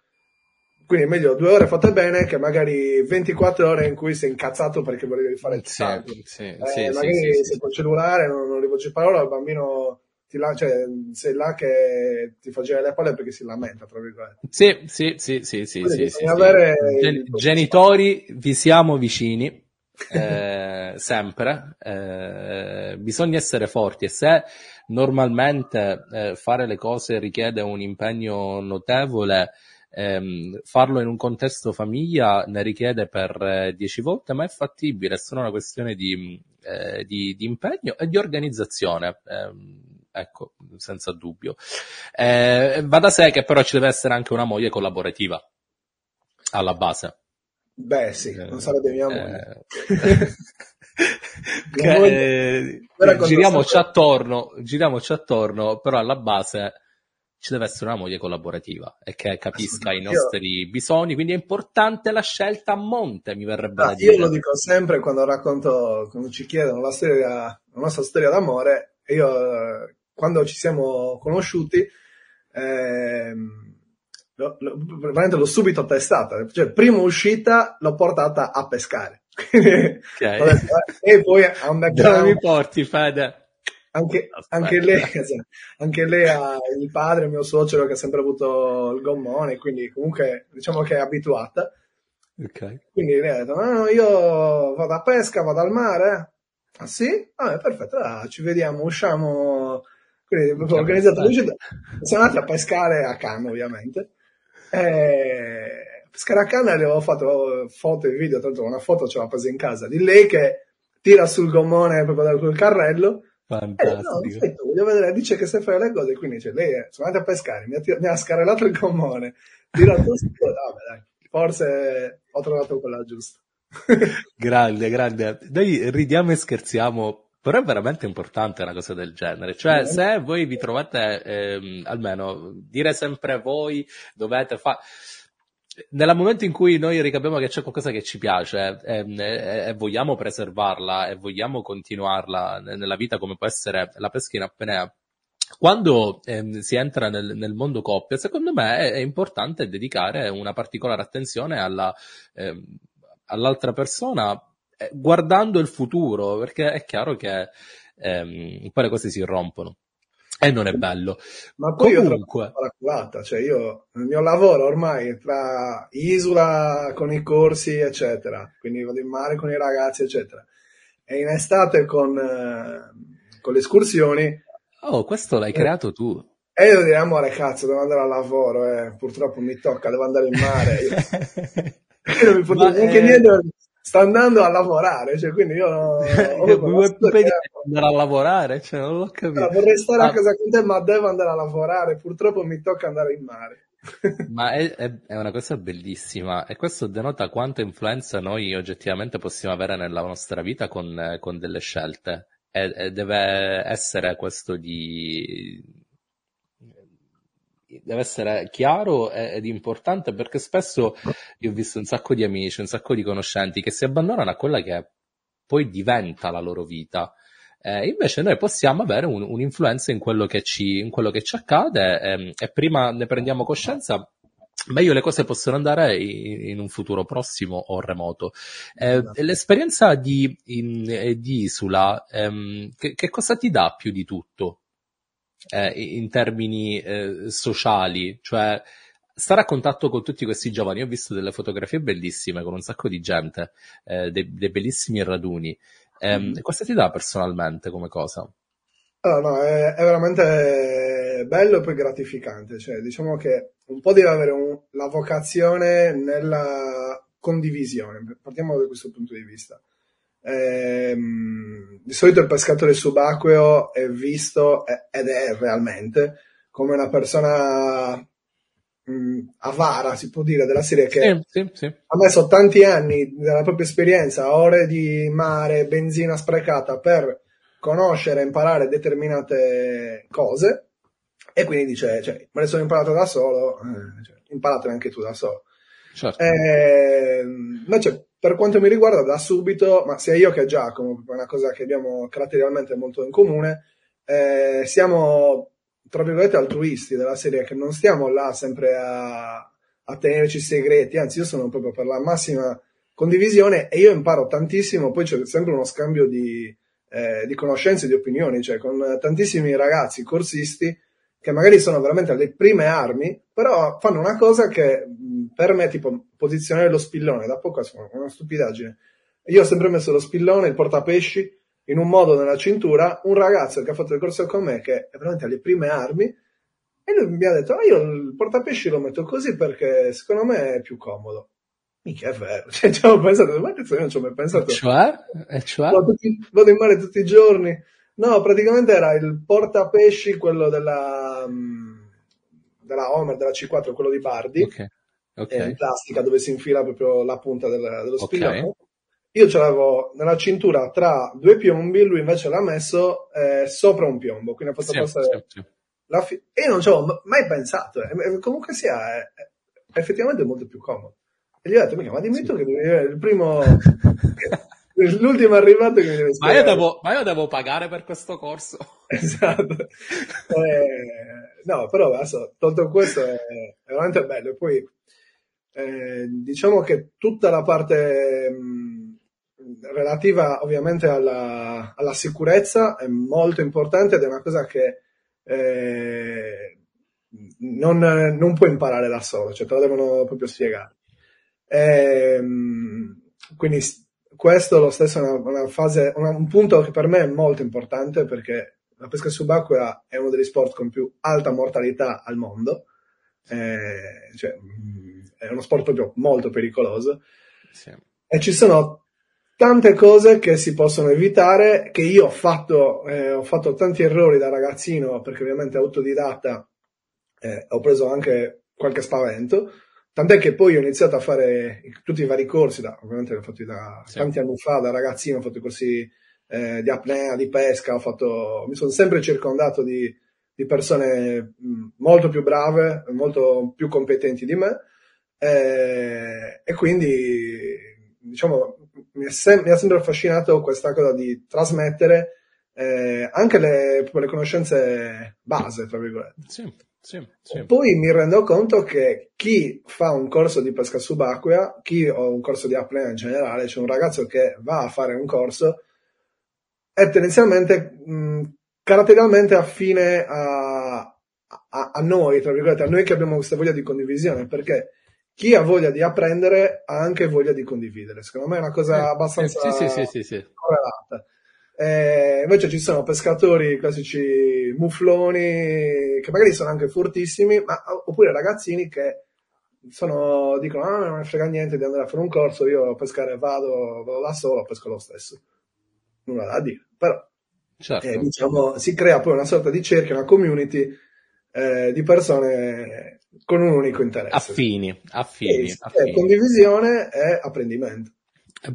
S3: quindi è meglio due ore fatte bene che magari 24 ore in cui sei incazzato perché volevi fare il
S2: sì, sì,
S3: eh,
S2: sì,
S3: magari
S2: sì,
S3: sei col cellulare, non, non rivolgi parola, il bambino ti la, cioè, sei là che ti fa girare le palle perché si lamenta, tra virgolette.
S2: Sì, sì, sì, sì, sì, sì, sì
S3: avere
S2: Gen- genitori, vi siamo vicini. Eh, sempre eh, bisogna essere forti e se normalmente eh, fare le cose richiede un impegno notevole ehm, farlo in un contesto famiglia ne richiede per eh, dieci volte, ma è fattibile, è solo una questione di, eh, di, di impegno e di organizzazione. Ehm, ecco, senza dubbio. Eh, va da sé che però ci deve essere anche una moglie collaborativa alla base.
S3: Beh, sì, non sarebbe mia moglie.
S2: Eh, che, eh, giriamoci attorno, giriamoci attorno, però alla base ci deve essere una moglie collaborativa e che capisca i nostri io... bisogni, quindi è importante la scelta a monte, mi verrebbe ah, da dire.
S3: Io lo dico sempre quando racconto, quando ci chiedono la, storia, la nostra storia d'amore, io quando ci siamo conosciuti, eh, l'ho, l'ho, l'ho subito testata, cioè prima uscita l'ho portata a pescare.
S2: okay.
S3: e poi a un background...
S2: Dove mi porti, Fede?
S3: Anche, anche, lei, anche, lei, ha il padre, mio suocero, che ha sempre avuto il gommone, quindi comunque diciamo che è abituata.
S2: Okay.
S3: Quindi lei ha detto: no, no, io vado a pesca, vado al mare. Ah sì? Ah, perfetto, allora ci vediamo, usciamo. Quindi abbiamo organizzato l'uscita. Siamo andati a pescare a Cannes, ovviamente. E... Pescare a Cannes e avevo fatto foto e video, tanto una foto ce l'ho presa in casa di lei che tira sul gommone proprio dal carrello
S2: Fantastico.
S3: Eh, no, aspetta, voglio vedere, dice che sai fare le cose, quindi cioè, lei è, sono andata a pescare, mi ha, mi ha scarellato il gommone, tirato su, vabbè dai, forse ho trovato quella giusta.
S2: grande, grande. Noi ridiamo e scherziamo, però è veramente importante una cosa del genere. Cioè, se voi vi trovate, ehm, almeno, dire sempre voi dovete fare nel momento in cui noi ricapiamo che c'è qualcosa che ci piace e, e, e, vogliamo preservarla e vogliamo continuarla nella vita come può essere la pesca in apnea, quando eh, si entra nel, nel, mondo coppia, secondo me è, è, importante dedicare una particolare attenzione alla, eh, all'altra persona guardando il futuro, perché è chiaro che ehm, poi le cose si rompono. E non è bello.
S3: Ma poi
S2: Comunque...
S3: io la curata, cioè io nel mio lavoro ormai tra Isola con i corsi, eccetera, quindi vado in mare con i ragazzi, eccetera, e in estate con, eh, con le escursioni.
S2: Oh, questo l'hai creato tu.
S3: E io direi, amore, cazzo, devo andare al lavoro, eh. purtroppo mi tocca, devo andare in mare. Io, non mi potevo neanche è... niente, sta andando a lavorare, cioè, quindi io...
S2: vuoi andare a lavorare? Cioè, non l'ho capito.
S3: No, vorrei stare ah. a casa con te, ma devo andare a lavorare, purtroppo mi tocca andare in mare.
S2: ma è, è, è, una cosa bellissima e questo denota quanta influenza noi oggettivamente possiamo avere nella nostra vita con, con delle scelte e, e deve essere questo di deve essere chiaro ed importante perché spesso io ho visto un sacco di amici, un sacco di conoscenti che si abbandonano a quella che poi diventa la loro vita. Eh, invece noi possiamo avere un, un'influenza in quello che ci, in quello che ci accade eh, e prima ne prendiamo coscienza, meglio le cose possono andare in, in un futuro prossimo o remoto. Eh, esatto. l'esperienza di, in, di Isula, ehm, che, che, cosa ti dà più di tutto? Eh, in termini eh, sociali, cioè stare a contatto con tutti questi giovani. Ho visto delle fotografie bellissime con un sacco di gente, eh, dei, dei, bellissimi raduni. Mm. Cosa ti dà personalmente come cosa?
S3: Allora, no, è, è, veramente bello e poi gratificante. Cioè, diciamo che un po' deve avere un, la vocazione nella condivisione. Partiamo da questo punto di vista. Ehm, di solito il pescatore subacqueo è visto ed è realmente come una persona mh, avara, si può dire, della serie che
S2: sì, sì, sì.
S3: ha messo tanti anni della propria esperienza, ore di mare, benzina sprecata per conoscere e imparare determinate cose e quindi dice, cioè, me le sono imparato da solo, eh, cioè, imparatele anche tu da solo.
S2: Certo.
S3: Eh, invece per quanto mi riguarda, da subito, ma sia io che Giacomo, è una cosa che abbiamo caratterialmente molto in comune, eh, siamo, tra virgolette, altruisti della serie, che non stiamo là sempre a, a tenerci segreti, anzi io sono proprio per la massima condivisione e io imparo tantissimo, poi c'è sempre uno scambio di, eh, di conoscenze, di opinioni, cioè con tantissimi ragazzi corsisti che magari sono veramente alle prime armi, però fanno una cosa che per me, tipo, posizionare lo spillone da poco è una stupidaggine. Io ho sempre messo lo spillone, il portapesci, in un modo nella cintura, un ragazzo che ha fatto il corso con me, che è veramente alle prime armi, e lui mi ha detto, ah, io il portapesci lo metto così perché secondo me è più comodo. Mica è vero, cioè, ci avevo pensato, ma io non ci ho mai pensato.
S2: Cioè? E cioè?
S3: Vado, vado in mare tutti i giorni. No, praticamente era il portapesci, quello della, mm, della Homer, della C4, quello di Bardi.
S2: Okay okay.
S3: in plastica dove si infila proprio la punta del, dello spillone. Okay. Io ce l'avevo nella cintura tra due piombi, lui invece l'ha messo eh, sopra un piombo, quindi ha fatto sì, passare sì, sì. la fi- E io non ci avevo mai pensato, eh. comunque sia, è, è effettivamente molto più comodo. E gli ho detto, ma dimmi tu che devi avere il primo... L'ultimo arrivato che mi deve
S2: ma io, devo, ma io devo pagare per questo corso.
S3: Esatto. eh, no, però adesso, tolto questo, è, è veramente bello. Poi eh, diciamo che tutta la parte mh, relativa ovviamente alla, alla, sicurezza è molto importante ed è una cosa che eh, non, non, puoi imparare da solo, cioè te la devono proprio spiegare. Eh, quindi questo lo stesso è una, una fase, una, un punto che per me è molto importante perché la pesca subacquea è uno degli sport con più alta mortalità al mondo. Eh, cioè, è uno sport proprio molto pericoloso.
S2: Sì.
S3: E ci sono tante cose che si possono evitare, che io ho fatto, eh, ho fatto tanti errori da ragazzino, perché ovviamente autodidatta eh, ho preso anche qualche spavento, tant'è che poi ho iniziato a fare tutti i vari corsi, da, ovviamente l'ho fatti da sì. tanti anni fa, da ragazzino, ho fatto i corsi eh, di apnea, di pesca, fatto, mi sono sempre circondato di, di persone mh, molto più brave, molto più competenti di me, eh, e quindi, diciamo, mi, sem- mi, ha sempre affascinato questa cosa di trasmettere eh, anche le, le, conoscenze base, tra virgolette.
S2: Sì, sì, sì.
S3: Poi mi rendo conto che chi fa un corso di pesca subacquea, chi ha un corso di apnea in generale, c'è un ragazzo che va a fare un corso, è tendenzialmente mh, caratterialmente affine a, a, a, noi, tra virgolette, a noi che abbiamo questa voglia di condivisione, perché chi ha voglia di apprendere ha anche voglia di condividere. Secondo me è una cosa eh, abbastanza
S2: sì, sì, sì, sì,
S3: correlata. Eh, invece ci sono pescatori classici mufloni che magari sono anche fortissimi, ma, oppure ragazzini che sono, dicono: ah, non ne frega niente di andare a fare un corso, io a pescare vado, vado da solo, pesco lo stesso. Nulla da dire, però certo. eh, diciamo, si crea poi una sorta di cerchio, una community eh, di persone con un unico interesse.
S2: Affini, affini.
S3: E,
S2: affini.
S3: condivisione e apprendimento.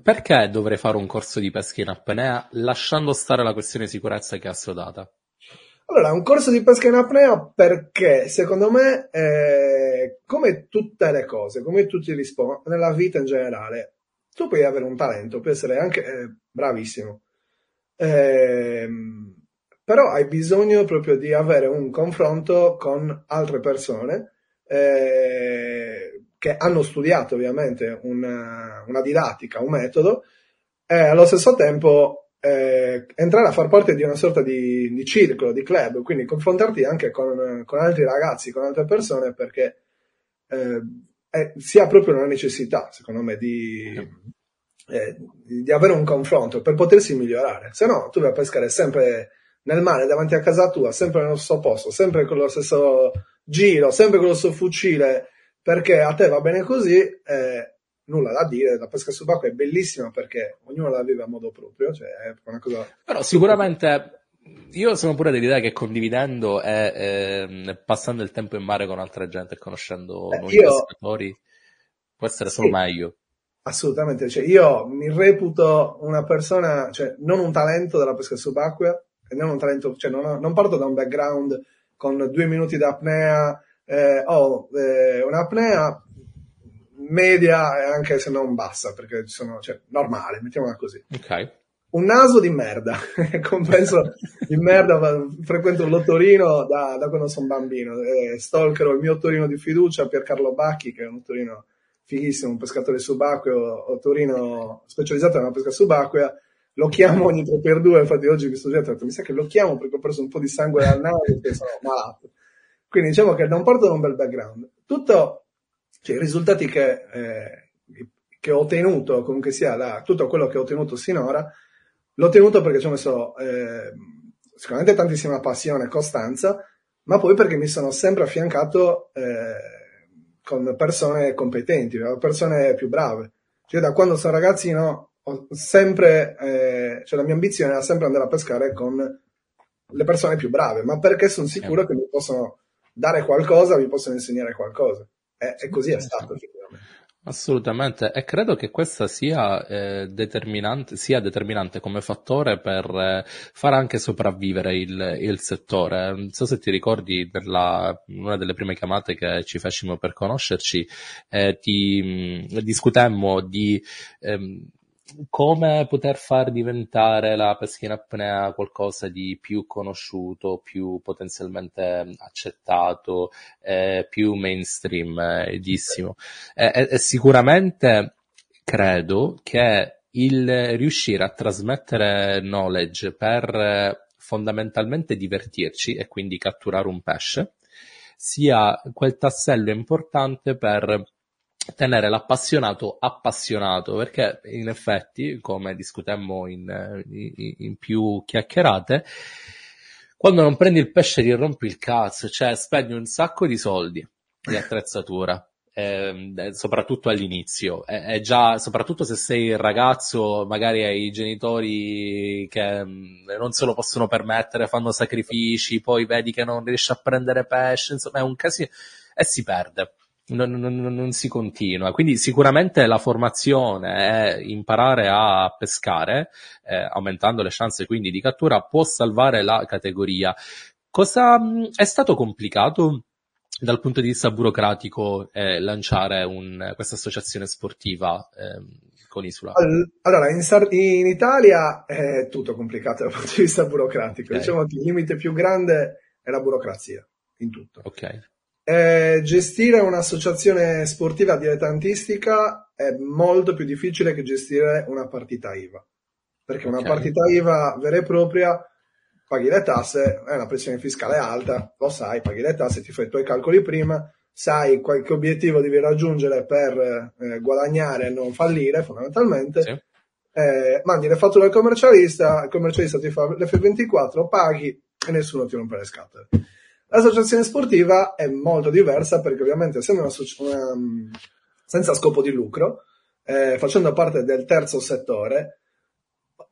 S2: Perché dovrei fare un corso di pesca in apnea lasciando stare la questione sicurezza che è assodata?
S3: Allora, un corso di pesca in apnea perché secondo me, eh, come tutte le cose, come tutti gli sport, nella vita in generale, tu puoi avere un talento, puoi essere anche eh, bravissimo, eh, però hai bisogno proprio di avere un confronto con altre persone eh, che hanno studiato ovviamente una, una didattica, un metodo, e allo stesso tempo eh, entrare a far parte di una sorta di, di circolo, di club, quindi confrontarti anche con, con, altri ragazzi, con altre persone, perché eh, è, sia proprio una necessità, secondo me, di, eh, di avere un confronto per potersi migliorare. Se no, tu vai a pescare sempre nel mare davanti a casa tua, sempre nello stesso posto, sempre con lo stesso giro, sempre con lo stesso fucile, perché a te va bene così, eh, nulla da dire, la pesca subacquea è bellissima perché ognuno la vive a modo proprio, cioè è una cosa...
S2: Però sicuramente io sono pure dell'idea che condividendo e eh, passando il tempo in mare con altra gente e conoscendo eh, nuovi io... pescatori può essere solo sì. meglio.
S3: Assolutamente, cioè io mi reputo una persona, cioè non un talento della pesca subacquea, non un talento, cioè non, non parto da un background con due minuti d'apnea, eh, ho eh, un'apnea media anche se non bassa, perché sono, cioè, normale, mettiamola così.
S2: Ok.
S3: Un naso di merda, compenso di merda, frequento l'ottorino da, da quando sono bambino, eh, stalkero il mio ottorino di fiducia, Piercarlo Bacchi, che è un ottorino fighissimo, un pescatore subacqueo, ottorino specializzato nella pesca subacquea, lo chiamo ogni 3x2, infatti oggi questo giorno ho detto, mi sa che lo chiamo perché ho preso un po' di sangue dal naso e sono malato. Quindi diciamo che non parto da un bel background. Tutto, cioè, i risultati che, eh, che ho ottenuto, comunque sia la, tutto quello che ho ottenuto sinora, l'ho ottenuto perché ci ho messo eh, sicuramente tantissima passione e costanza, ma poi perché mi sono sempre affiancato eh, con persone competenti, persone più brave. Cioè da quando sono ragazzino ho sempre, eh, cioè la mia ambizione era sempre andare a pescare con le persone più brave, ma perché sono sicuro che mi possono dare qualcosa, mi possono insegnare qualcosa. E, e così è stato effettivamente.
S2: Assolutamente, e credo che questa sia, eh, determinante, sia determinante come fattore per eh, far anche sopravvivere il, il, settore. Non so se ti ricordi, nella, una delle prime chiamate che ci facemmo per conoscerci, eh, ti mh, discutemmo di ehm, come poter far diventare la pesca in apnea qualcosa di più conosciuto, più potenzialmente accettato, eh, più mainstream, eh, edissimo. E sicuramente credo che il riuscire a trasmettere knowledge per eh, fondamentalmente divertirci e quindi catturare un pesce sia quel tassello importante per tenere l'appassionato appassionato, perché in effetti, come discutemmo in, in, in più chiacchierate, quando non prendi il pesce ti rompi il cazzo, cioè spendi un sacco di soldi di attrezzatura. Eh, soprattutto all'inizio, è, è, già, soprattutto se sei ragazzo, magari hai genitori che mm, non se lo possono permettere, fanno sacrifici, poi vedi che non riesci a prendere pesce, insomma è un casino e si perde non, non, non, si continua. Quindi sicuramente la formazione è imparare a pescare, eh, aumentando le chance quindi di cattura, può salvare la categoria. Cosa è stato complicato dal punto di vista burocratico eh, lanciare un, questa associazione sportiva eh, con Isula?
S3: Allora, in, in, Italia è tutto complicato dal punto di vista burocratico. Okay. Diciamo che il limite più grande è la burocrazia in tutto.
S2: Ok.
S3: Eh, gestire un'associazione sportiva dilettantistica è molto più difficile che gestire una partita IVA. Perché okay. una partita IVA vera e propria paghi le tasse, è una pressione fiscale alta, lo sai, paghi le tasse, ti fai i tuoi calcoli prima, sai qualche obiettivo devi raggiungere per eh, guadagnare e non fallire fondamentalmente, sì. eh, mandi le fatture al commercialista, il commercialista ti fa l'F24, paghi e nessuno ti rompe le scatole. L'associazione sportiva è molto diversa perché ovviamente essendo una, una senza scopo di lucro, eh, facendo parte del terzo settore,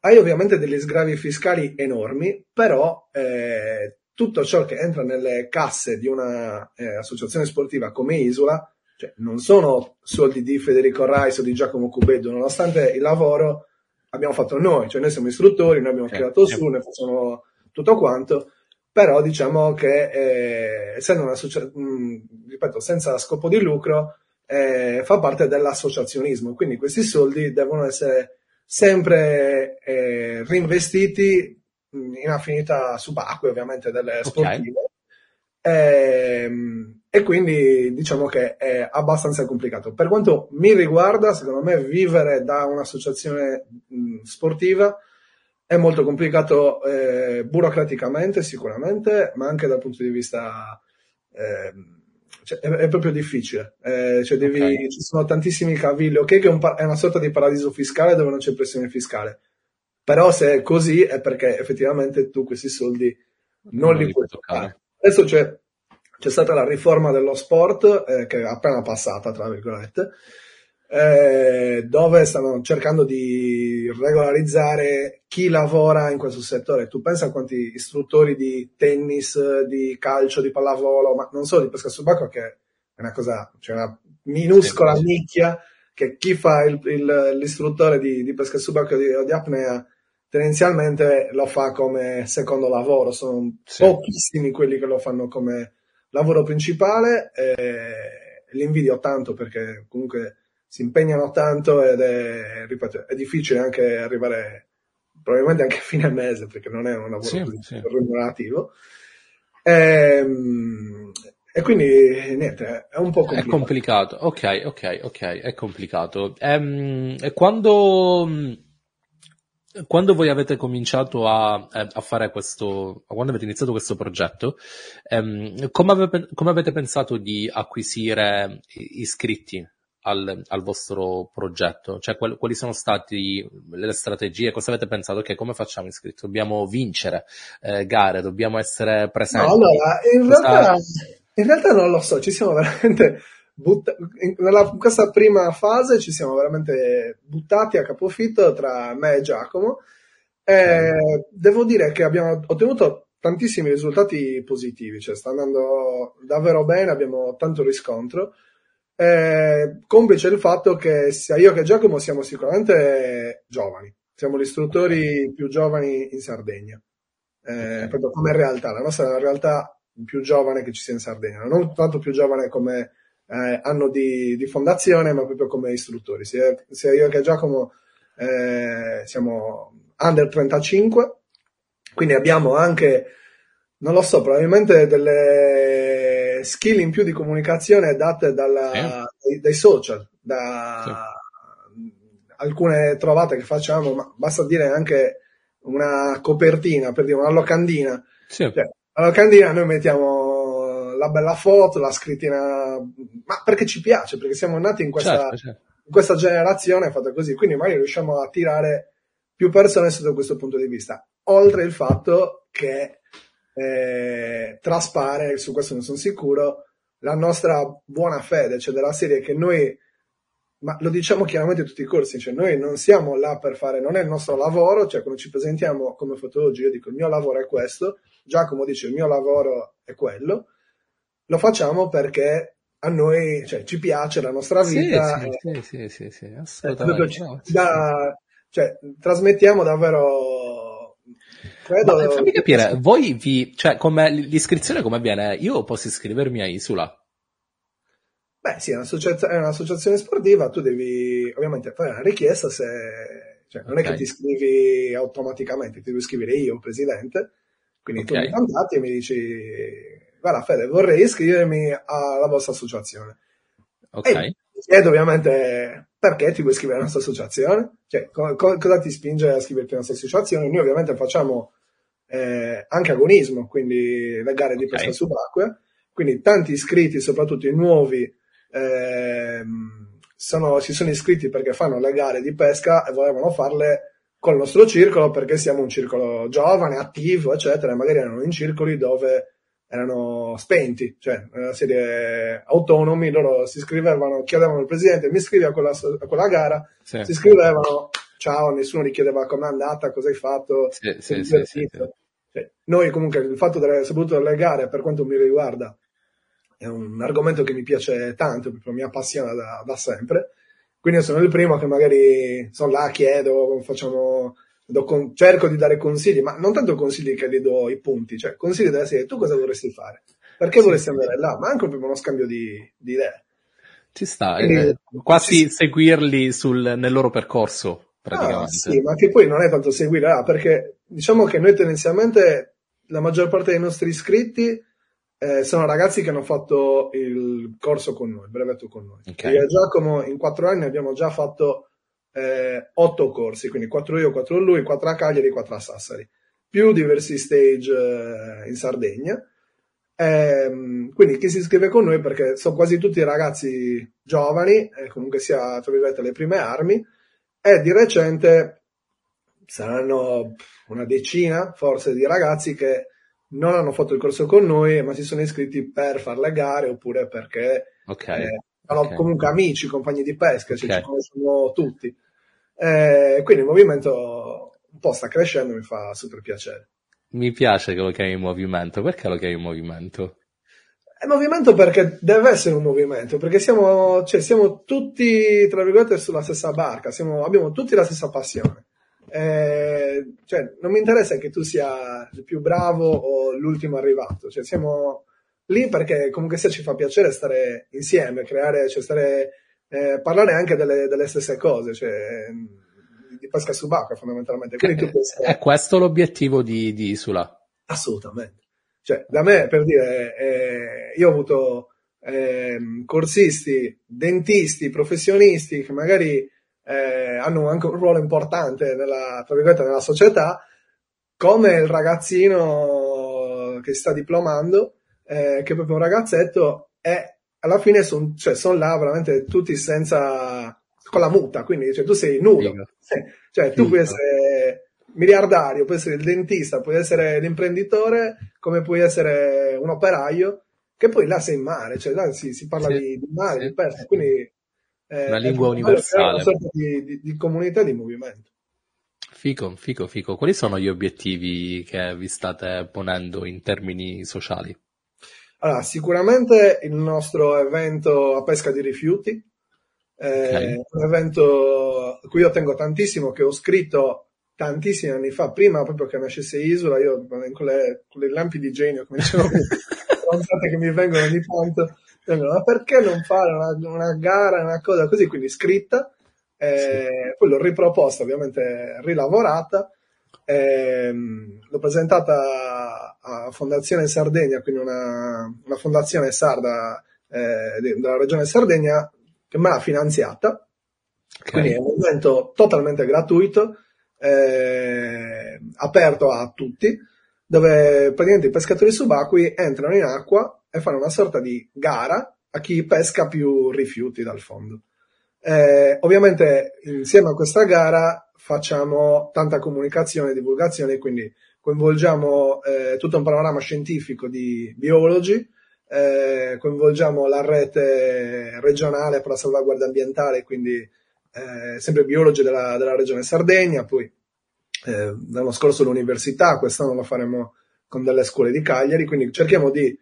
S3: hai ovviamente degli sgravi fiscali enormi, però eh, tutto ciò che entra nelle casse di un'associazione eh, sportiva come Isola, cioè, non sono soldi di Federico Reis o di Giacomo Cubeddo, nonostante il lavoro abbiamo fatto noi, cioè noi siamo istruttori, noi abbiamo creato okay. su, noi facciamo tutto quanto, però diciamo che eh, essendo un'associazione, ripeto, senza scopo di lucro, eh, fa parte dell'associazionismo, quindi questi soldi devono essere sempre eh, reinvestiti in affinità subacquee ovviamente delle sportive. Okay. Ehm, e, quindi diciamo che è abbastanza complicato. Per quanto mi riguarda, secondo me vivere da un'associazione mh, sportiva è molto complicato eh, burocraticamente sicuramente, ma anche dal punto di vista eh, cioè, è, è, proprio difficile. Eh, cioè devi, okay. Ci sono tantissimi cavilli. Ok, che è, un, è una sorta di paradiso fiscale dove non c'è pressione fiscale però se è così è perché effettivamente tu questi soldi non, non li puoi toccare. Adesso c'è, c'è, stata la riforma dello sport eh, che è appena passata, tra virgolette, eh, dove stanno cercando di regolarizzare chi lavora in questo settore. Tu pensa a quanti istruttori di tennis, di calcio, di pallavolo, ma non solo di pesca subacquea, che è una cosa, cioè una minuscola sì, nicchia, che chi fa il, il, l'istruttore di, di pesca subacquea o di apnea tendenzialmente lo fa come secondo lavoro, sono sì. pochissimi quelli che lo fanno come lavoro principale, e li invidio tanto perché comunque si impegnano tanto ed è, ripeto, è difficile anche arrivare probabilmente anche a fine mese perché non è un lavoro sì, sì. remunerativo. E, ehm, e, quindi niente, è un po' complicato.
S2: È complicato, ok, ok, ok, è complicato. Ehm, e quando quando voi avete cominciato a, a, fare questo, quando avete iniziato questo progetto, ehm, come, avete, come, avete, pensato di acquisire iscritti al, al vostro progetto? Cioè, quali, quali, sono state le strategie? Cosa avete pensato? Che come facciamo iscritti? Dobbiamo vincere eh, gare, dobbiamo essere presenti?
S3: No, allora, in realtà, in realtà non lo so, ci siamo veramente Butta- in, nella, in questa prima fase ci siamo veramente buttati a capofitto tra me e Giacomo. E devo dire che abbiamo ottenuto tantissimi risultati positivi, cioè sta andando davvero bene, abbiamo tanto riscontro. Eh, complice il fatto che sia io che Giacomo siamo sicuramente giovani, siamo gli istruttori più giovani in Sardegna, eh, proprio come realtà, la nostra è la realtà più giovane che ci sia in Sardegna, non tanto più giovane come eh, anno di, di, fondazione, ma proprio come istruttori. Sia, sia io che Giacomo eh, siamo under 35, quindi abbiamo anche, non lo so, probabilmente delle skill in più di comunicazione date dalla, dai, dai, social, da alcune trovate che facciamo, ma basta dire anche una copertina, per dire una locandina. Sì. Cioè, la locandina noi mettiamo la bella foto, la scrittina, ma perché ci piace, perché siamo nati in questa, certo, certo. In questa generazione fatta così, quindi magari riusciamo a attirare più persone sotto questo punto di vista. Oltre il fatto che eh, traspare, su questo ne sono sicuro, la nostra buona fede, cioè della serie che noi, ma lo diciamo chiaramente in tutti i corsi, cioè noi non siamo là per fare, non è il nostro lavoro, cioè quando ci presentiamo come fotologi, io dico il mio lavoro è questo, Giacomo dice il mio lavoro è quello, lo facciamo perché a noi cioè, ci piace la nostra vita.
S2: Sì, sì, sì, sì, sì, assolutamente.
S3: No, da, cioè, trasmettiamo davvero.
S2: Credo, Ma fammi capire, voi vi, cioè, come, l'iscrizione come avviene? Io posso iscrivermi a Isula?
S3: Beh, sì, è, è un'associazione sportiva, tu devi ovviamente fare una richiesta se, cioè, non okay. è che ti iscrivi automaticamente, ti devo iscrivere io, presidente, quindi okay. tu mi contatti e mi dici guarda Fede, vorrei iscrivermi alla vostra associazione. Ok. E chiedo ovviamente perché ti vuoi iscrivere alla nostra associazione, cioè co- cosa ti spinge a iscriverti alla nostra associazione. Noi ovviamente facciamo eh, anche agonismo, quindi le gare di pesca subacquea. Quindi tanti iscritti, soprattutto i nuovi, ehm, sono- si sono iscritti perché fanno le gare di pesca e volevano farle col nostro circolo perché siamo un circolo giovane, attivo, eccetera, magari erano in circoli dove erano spenti, cioè nella serie autonomi, loro si iscrivevano, chiedevano al presidente mi iscrivi a quella, a quella gara,
S2: Sì.
S3: si iscrivevano, ciao, nessuno gli chiedeva com'è andata, cosa hai fatto,
S2: Sì, sì, sì, sì,
S3: Cioè, noi comunque il fatto delle, soprattutto delle gare, per quanto mi riguarda, è un argomento che mi piace tanto, proprio mi appassiona da, da sempre. Quindi sono il primo che magari sono là, chiedo, facciamo, con- cerco di dare consigli, ma non tanto consigli che gli do i punti, cioè consigli della serie, tu cosa vorresti fare? Perché
S2: Sì,
S3: vorresti andare là? Ma anche proprio uno scambio di, di idee.
S2: Ci sta,
S3: Quindi-
S2: eh, quasi
S3: sì.
S2: seguirli sul- nel loro percorso,
S3: Ah,
S2: praticamente.
S3: sì, ma che poi non è tanto seguire là, perché diciamo che noi tendenzialmente la maggior parte dei nostri iscritti eh, sono ragazzi che hanno fatto il corso con noi, il brevetto con noi.
S2: Ok.
S3: Io e Giacomo in quattro anni abbiamo già fatto eh, otto corsi, quindi quattro io, quattro lui, quattro a Cagliari, quattro a Sassari, più diversi stage eh, in Sardegna. Ehm, quindi chi si iscrive con noi perché sono quasi tutti ragazzi giovani, e comunque sia tra virgolette le prime armi, e di recente saranno una decina forse di ragazzi che non hanno fatto il corso con noi, ma si sono iscritti per fare le gare oppure perché
S2: Ok.
S3: eh, sono
S2: ok.
S3: comunque amici, compagni di pesca, cioè
S2: Ok.
S3: ci conoscono tutti. Eh, quindi il movimento un po' sta crescendo mi fa super piacere.
S2: Mi piace che lo chiami movimento. Perché lo chiami movimento?
S3: È movimento perché deve essere un movimento, perché siamo, cioè, siamo tutti, tra virgolette, sulla stessa barca, siamo- abbiamo tutti la stessa passione. Eh, cioè, non mi interessa che tu sia il più bravo o l'ultimo arrivato, cioè, siamo lì perché comunque sia ci fa piacere stare insieme, creare, cioè, stare, eh, parlare anche delle, delle stesse cose, cioè, di pesca subacquea fondamentalmente. Quindi tu puoi essere-
S2: È questo l'obiettivo di, di Isula.
S3: Assolutamente. Cioè, da me, per dire, eh, io ho avuto ehm, corsisti, dentisti, professionisti che magari eh, hanno anche un ruolo importante nella, nella società, come il ragazzino che si sta diplomando, eh, che è proprio un ragazzetto, e alla fine sono cioè, son là veramente tutti senza, con la muta, quindi cioè, tu sei nudo. Sì. Cioè, tu puoi essere miliardario, puoi essere il dentista, puoi essere l'imprenditore, come puoi essere un operaio, che poi là sei in mare, cioè là si, si parla
S2: Sì,
S3: di, di mare,
S2: sì.
S3: di pesca, quindi eh,
S2: Una lingua universale.
S3: Una sorta di, di- di comunità di movimento.
S2: Fico, fico, fico. Quali sono gli obiettivi che vi state ponendo in termini sociali?
S3: Allora, sicuramente il nostro evento a pesca di rifiuti, eh,
S2: Ok.
S3: un evento a cui io tengo tantissimo, che ho scritto tantissimi anni fa, prima proprio che nascesse Isola, io con le, con le lampi di genio, come dicevo, che mi vengono ogni tanto, vengono, ma perché non fare una, una gara, una cosa così, quindi scritta, eh, poi l'ho riproposta, ovviamente rilavorata, ehm, l'ho presentata a Fondazione Sardegna, quindi una, una fondazione sarda eh, de- della regione Sardegna che me l'ha finanziata,
S2: Ok.
S3: quindi è un evento totalmente gratuito, eh, aperto a tutti, dove praticamente i pescatori subacquei entrano in acqua e fanno una sorta di gara a chi pesca più rifiuti dal fondo. Eh, ovviamente insieme a questa gara facciamo tanta comunicazione e divulgazione, quindi coinvolgiamo eh, tutto un panorama scientifico di biologi, eh, coinvolgiamo la rete regionale per la salvaguardia ambientale, quindi eh, sempre biologi della, della regione Sardegna, poi eh, l'anno scorso l'università, quest'anno lo faremo con delle scuole di Cagliari, quindi cerchiamo di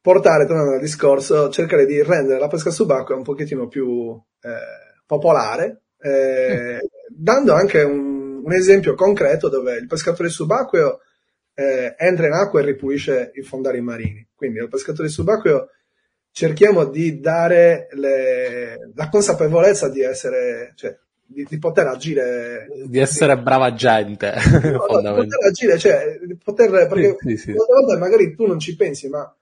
S3: portare, tornando al discorso, cercare di rendere la pesca subacquea un pochettino più eh, popolare, eh, dando anche un, un esempio concreto dove il pescatore subacqueo eh, entra in acqua e ripulisce i fondali marini. Quindi al pescatore subacqueo cerchiamo di dare le- la consapevolezza di essere, cioè, di, di poter agire
S2: Di essere brava gente,
S3: No, no, di poter agire, cioè, di poter, perché
S2: Sì, sì, sì.
S3: volte magari tu non ci pensi, ma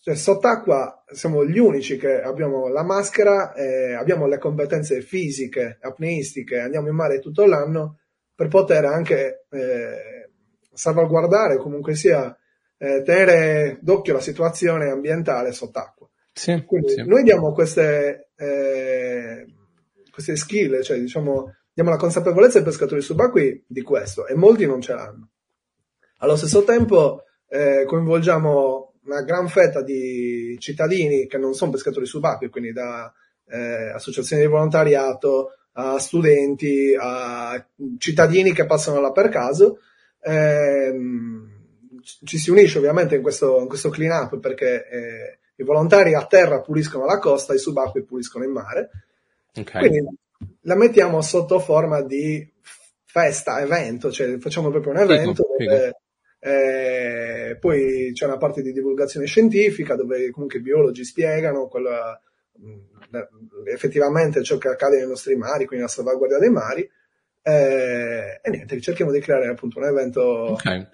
S3: cioè, sott'acqua siamo gli unici che abbiamo la maschera, eh, abbiamo le competenze fisiche, apneistiche, andiamo in mare tutto l'anno per poter anche eh, salvaguardare comunque sia eh, tenere d'occhio la situazione ambientale sott'acqua.
S2: Sì,
S3: Quindi
S2: sì.
S3: noi diamo queste, eh, queste skill, cioè diciamo, diamo la consapevolezza ai pescatori subacquei di questo e molti non ce l'hanno. Allo stesso tempo eh, coinvolgiamo una gran fetta di cittadini che non sono pescatori subacquei, quindi da eh, associazioni di volontariato a studenti, a cittadini che passano là per caso. Ehm, ci si unisce ovviamente in questo, in questo clean up perché eh, i volontari a terra puliscono la costa, i subacquei puliscono il mare.
S2: Ok.
S3: Quindi la mettiamo sotto forma di festa, evento, cioè facciamo proprio un evento
S2: Figo,
S3: dove eh, poi c'è una parte di divulgazione scientifica dove comunque i biologi spiegano quella, effettivamente ciò che accade nei nostri mari, quindi la salvaguardia dei mari. Eh, e niente, cerchiamo di creare appunto un evento.
S2: Ok.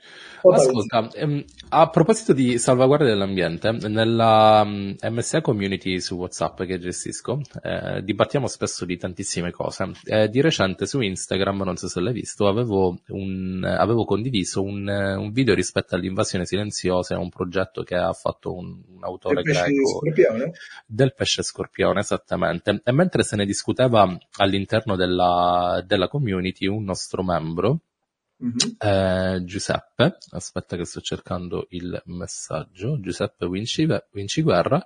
S2: Ascolta, ehm, a proposito di salvaguardia dell'ambiente, nella mm, MSA community su WhatsApp che gestisco, eh, dibattiamo spesso di tantissime cose. Eh, di recente su Instagram, non so se l'hai visto, avevo, un, avevo condiviso un, eh, un video rispetto all'invasione silenziosa, un progetto che ha fatto un, un autore
S3: Il pesce
S2: greco
S3: scorpione?
S2: del pesce scorpione, esattamente. E mentre se ne discuteva all'interno della, della community, un nostro membro,
S3: Mhm.
S2: eh, Giuseppe, aspetta che sto cercando il messaggio, Giuseppe Vincive- Vinciguerra,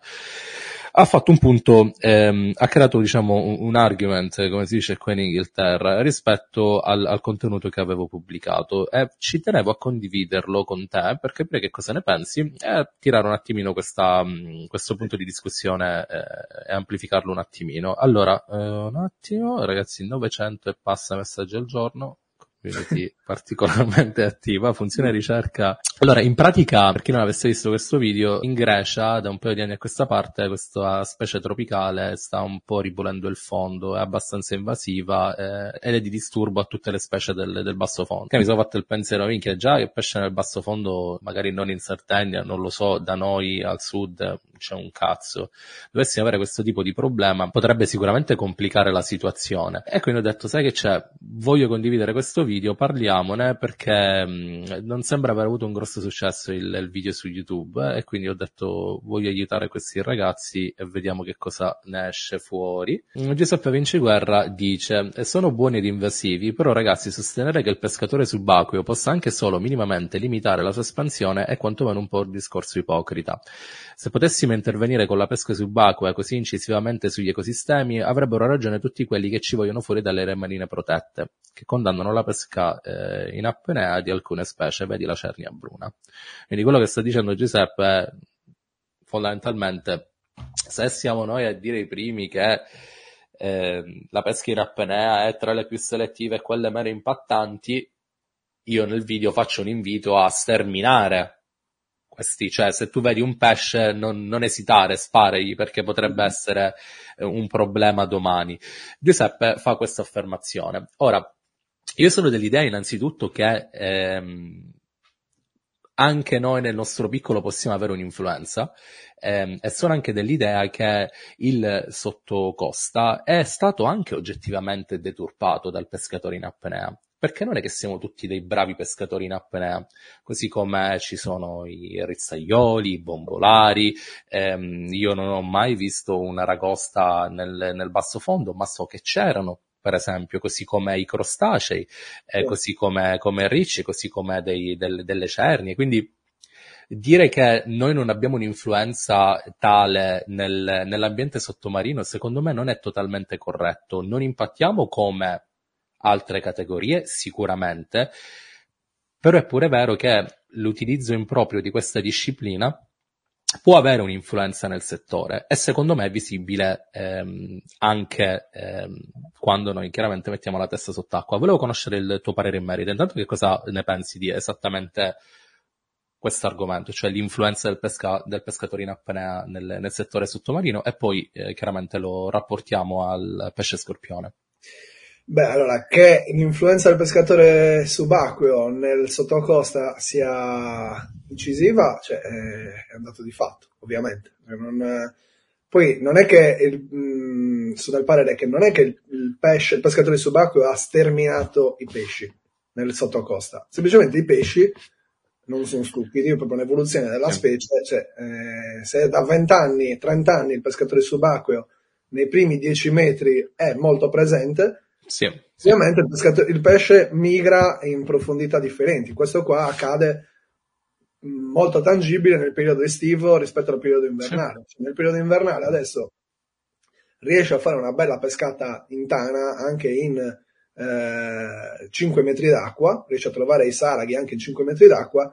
S2: ha fatto un punto, ehm, ha creato diciamo un, un argument, come si dice qua in Inghilterra, rispetto al, al contenuto che avevo pubblicato e ci tenevo a condividerlo con te per capire che cosa ne pensi e tirare un attimino questa, mh, questo punto di discussione eh, e amplificarlo un attimino. Allora, eh, un attimo, ragazzi, 900 e passa messaggi al giorno, community particolarmente attiva, funzione ricerca. Allora, in pratica, per chi non avesse visto questo video, in Grecia, da un paio di anni a questa parte, questa specie tropicale sta un po' ribolendo il fondo, è abbastanza invasiva eh, ed è di disturbo a tutte le specie del, del basso fondo. Che mi sono fatto il pensiero, minchia, già che pesce nel basso fondo, magari non in Sardegna, non lo so, da noi al sud c'è un cazzo. Dovessimo avere questo tipo di problema, potrebbe sicuramente complicare la situazione. E quindi ho detto, sai che c'è, voglio condividere questo video, parliamone perché mh, non sembra aver avuto un grosso successo il, il video su YouTube eh, e quindi ho detto voglio aiutare questi ragazzi e vediamo che cosa ne esce fuori. Mm, Giuseppe Vinciguerra dice sono buoni ed invasivi, però ragazzi sostenere che il pescatore subacqueo possa anche solo minimamente limitare la sua espansione è quantomeno un po' un discorso ipocrita. Se potessimo intervenire con la pesca subacquea così incisivamente sugli ecosistemi, avrebbero ragione tutti quelli che ci vogliono fuori dalle aree marine protette, che condannano la pesca eh, in apnea di alcune specie, vedi la cernia bruna. Quindi quello che sta dicendo Giuseppe è fondamentalmente se siamo noi a dire i primi che eh, la pesca in apnea è tra le più selettive e quelle meno impattanti, io nel video faccio un invito a sterminare questi, cioè se tu vedi un pesce non, non esitare, sparagli perché potrebbe essere eh, un problema domani. Giuseppe fa questa affermazione. Ora, io sono dell'idea innanzitutto che ehm, anche noi nel nostro piccolo possiamo avere un'influenza ehm, e sono anche dell'idea che il sottocosta è stato anche oggettivamente deturpato dal pescatore in apnea. Perché non è che siamo tutti dei bravi pescatori in apnea, così come ci sono i rizzaioli, i bombolari, ehm, io non ho mai visto una ragosta nel, nel basso fondo, ma so che c'erano, per esempio, così come i crostacei, eh, così come, come ricci, così come dei, del, delle cernie, quindi dire che noi non abbiamo un'influenza tale nel, nell'ambiente sottomarino, secondo me non è totalmente corretto, non impattiamo come altre categorie, sicuramente, però è pure vero che l'utilizzo improprio di questa disciplina può avere un'influenza nel settore e secondo me è visibile ehm, anche ehm, quando noi chiaramente mettiamo la testa sott'acqua. Volevo conoscere il tuo parere in merito, intanto che cosa ne pensi di esattamente questo argomento, cioè l'influenza del, pesca- del pescatore in apnea nel, nel settore sottomarino e poi eh, chiaramente lo rapportiamo al pesce scorpione.
S3: Beh, allora, che l'influenza del pescatore subacqueo nel sottocosta sia incisiva, cioè, è un dato di fatto, ovviamente. Non, poi non è che, il, mh, sono del parere che non è che il, il pesce, il pescatore subacqueo ha sterminato i pesci, nel sottocosta. Semplicemente i pesci non sono stupidi, è proprio un'evoluzione della specie, cioè, eh, se da 20 anni, 30 anni il pescatore subacqueo nei primi 10 metri è molto presente,
S2: sì,
S3: ovviamente il, pescatore, il, pesce migra in profondità differenti. Questo qua accade molto tangibile nel periodo estivo rispetto al periodo invernale. Sì. Cioè, nel periodo invernale adesso riesce a fare una bella pescata in tana anche in eh, 5 metri d'acqua, riesce a trovare i saraghi anche in 5 metri d'acqua,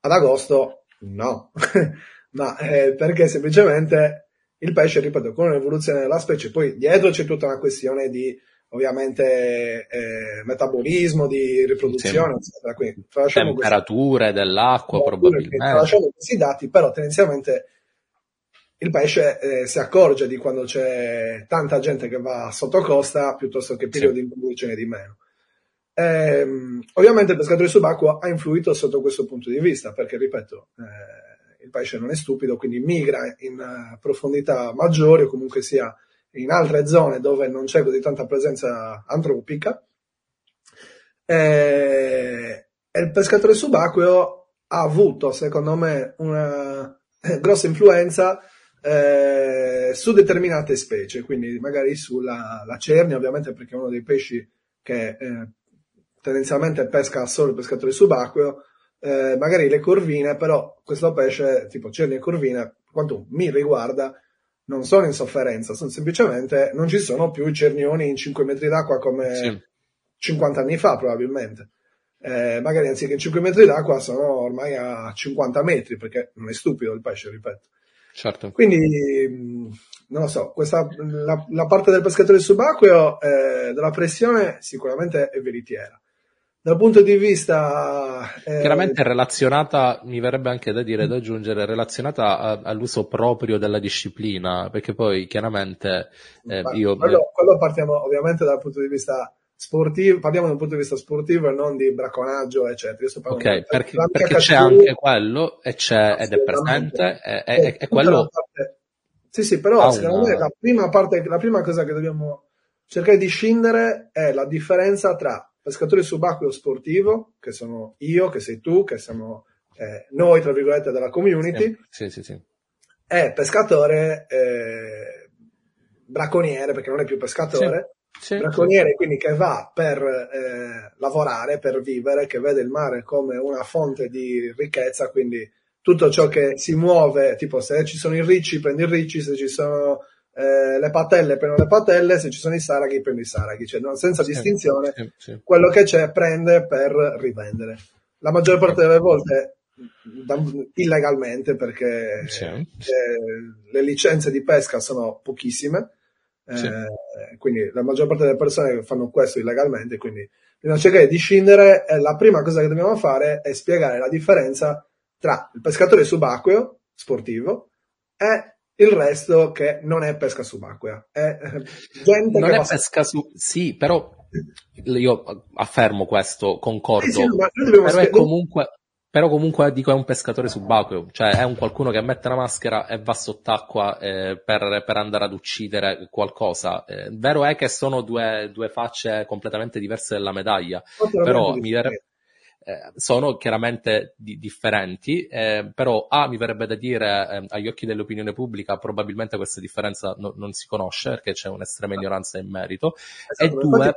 S3: ad agosto no, ma eh, perché semplicemente il pesce, ripeto, con l'evoluzione della specie, poi dietro c'è tutta una questione di ovviamente eh, metabolismo, di riproduzione,
S2: sì. eccetera. Quindi, temperature questi, dell'acqua probabilmente.
S3: Tralasciamo questi dati, però tendenzialmente il pesce eh, si accorge di quando c'è tanta gente che va sotto costa piuttosto che periodi sì. in cui ce n'è di meno. Ehm, ovviamente il pescatore subacqueo ha influito sotto questo punto di vista, perché ripeto, eh, il pesce non è stupido, quindi migra in uh, profondità maggiori o comunque sia in altre zone dove non c'è così tanta presenza antropica. E, e il pescatore subacqueo ha avuto, secondo me, una grossa influenza eh, su determinate specie, quindi magari sulla la cernia, ovviamente perché è uno dei pesci che eh, tendenzialmente pesca solo il pescatore subacqueo, eh, magari le corvine, però questo pesce, tipo cernia e corvine, quanto mi riguarda, non sono in sofferenza, sono semplicemente non ci sono più i cernioni in 5 metri d'acqua come sì. 50 anni fa probabilmente. Eh, magari anziché in 5 metri d'acqua sono ormai a 50 metri perché non è stupido il pesce, ripeto.
S2: Certo.
S3: Quindi, non lo so, questa, la, la parte del pescatore subacqueo eh, della pressione sicuramente è veritiera dal punto di vista
S2: eh... chiaramente relazionata mi verrebbe anche da dire da aggiungere relazionata a, all'uso proprio della disciplina perché poi chiaramente eh, io
S3: quello, quello, partiamo ovviamente dal punto di vista sportivo parliamo da un punto di vista sportivo e non di bracconaggio eccetera.
S2: Ok perché, perché c'è anche quello e c'è ed è presente e, e, e quello
S3: parte... sì sì però secondo una... me la prima parte la prima cosa che dobbiamo cercare di scindere è la differenza tra pescatore subacqueo sportivo, che sono io, che sei tu, che siamo eh, noi, tra virgolette, della community,
S2: sì, sì, sì,
S3: è pescatore eh, bracconiere, perché non è più pescatore, bracconiere quindi che va per eh, lavorare, per vivere, che vede il mare come una fonte di ricchezza, quindi tutto ciò che si muove, tipo se ci sono i ricci prendi i ricci, se ci sono eh, le patelle prendono le patelle, se ci sono i saraghi prendo i saraghi, cioè no, senza sì, distinzione, sì, sì. quello che c'è prende per rivendere. La maggior parte delle volte da, illegalmente perché eh, le licenze di pesca sono pochissime, eh, quindi la maggior parte delle persone fanno questo illegalmente, quindi bisogna cercare di scindere e la prima cosa che dobbiamo fare è spiegare la differenza tra il pescatore subacqueo sportivo e il resto che non è pesca subacquea. È eh, gente
S2: non
S3: che
S2: è va... pesca su... Sì, però io affermo questo, concordo. Sì, sì, però, è comunque, però comunque dico è un pescatore subacqueo, cioè è un qualcuno che mette la maschera e va sott'acqua eh, per, per, andare ad uccidere qualcosa. Eh, vero è che sono due, due facce completamente diverse della medaglia, però mi verrebbe eh, sono chiaramente di- differenti, eh, però A mi verrebbe da dire eh, agli occhi dell'opinione pubblica probabilmente questa differenza no- non si conosce perché c'è un'estrema ignoranza in merito.
S3: Esatto, e due...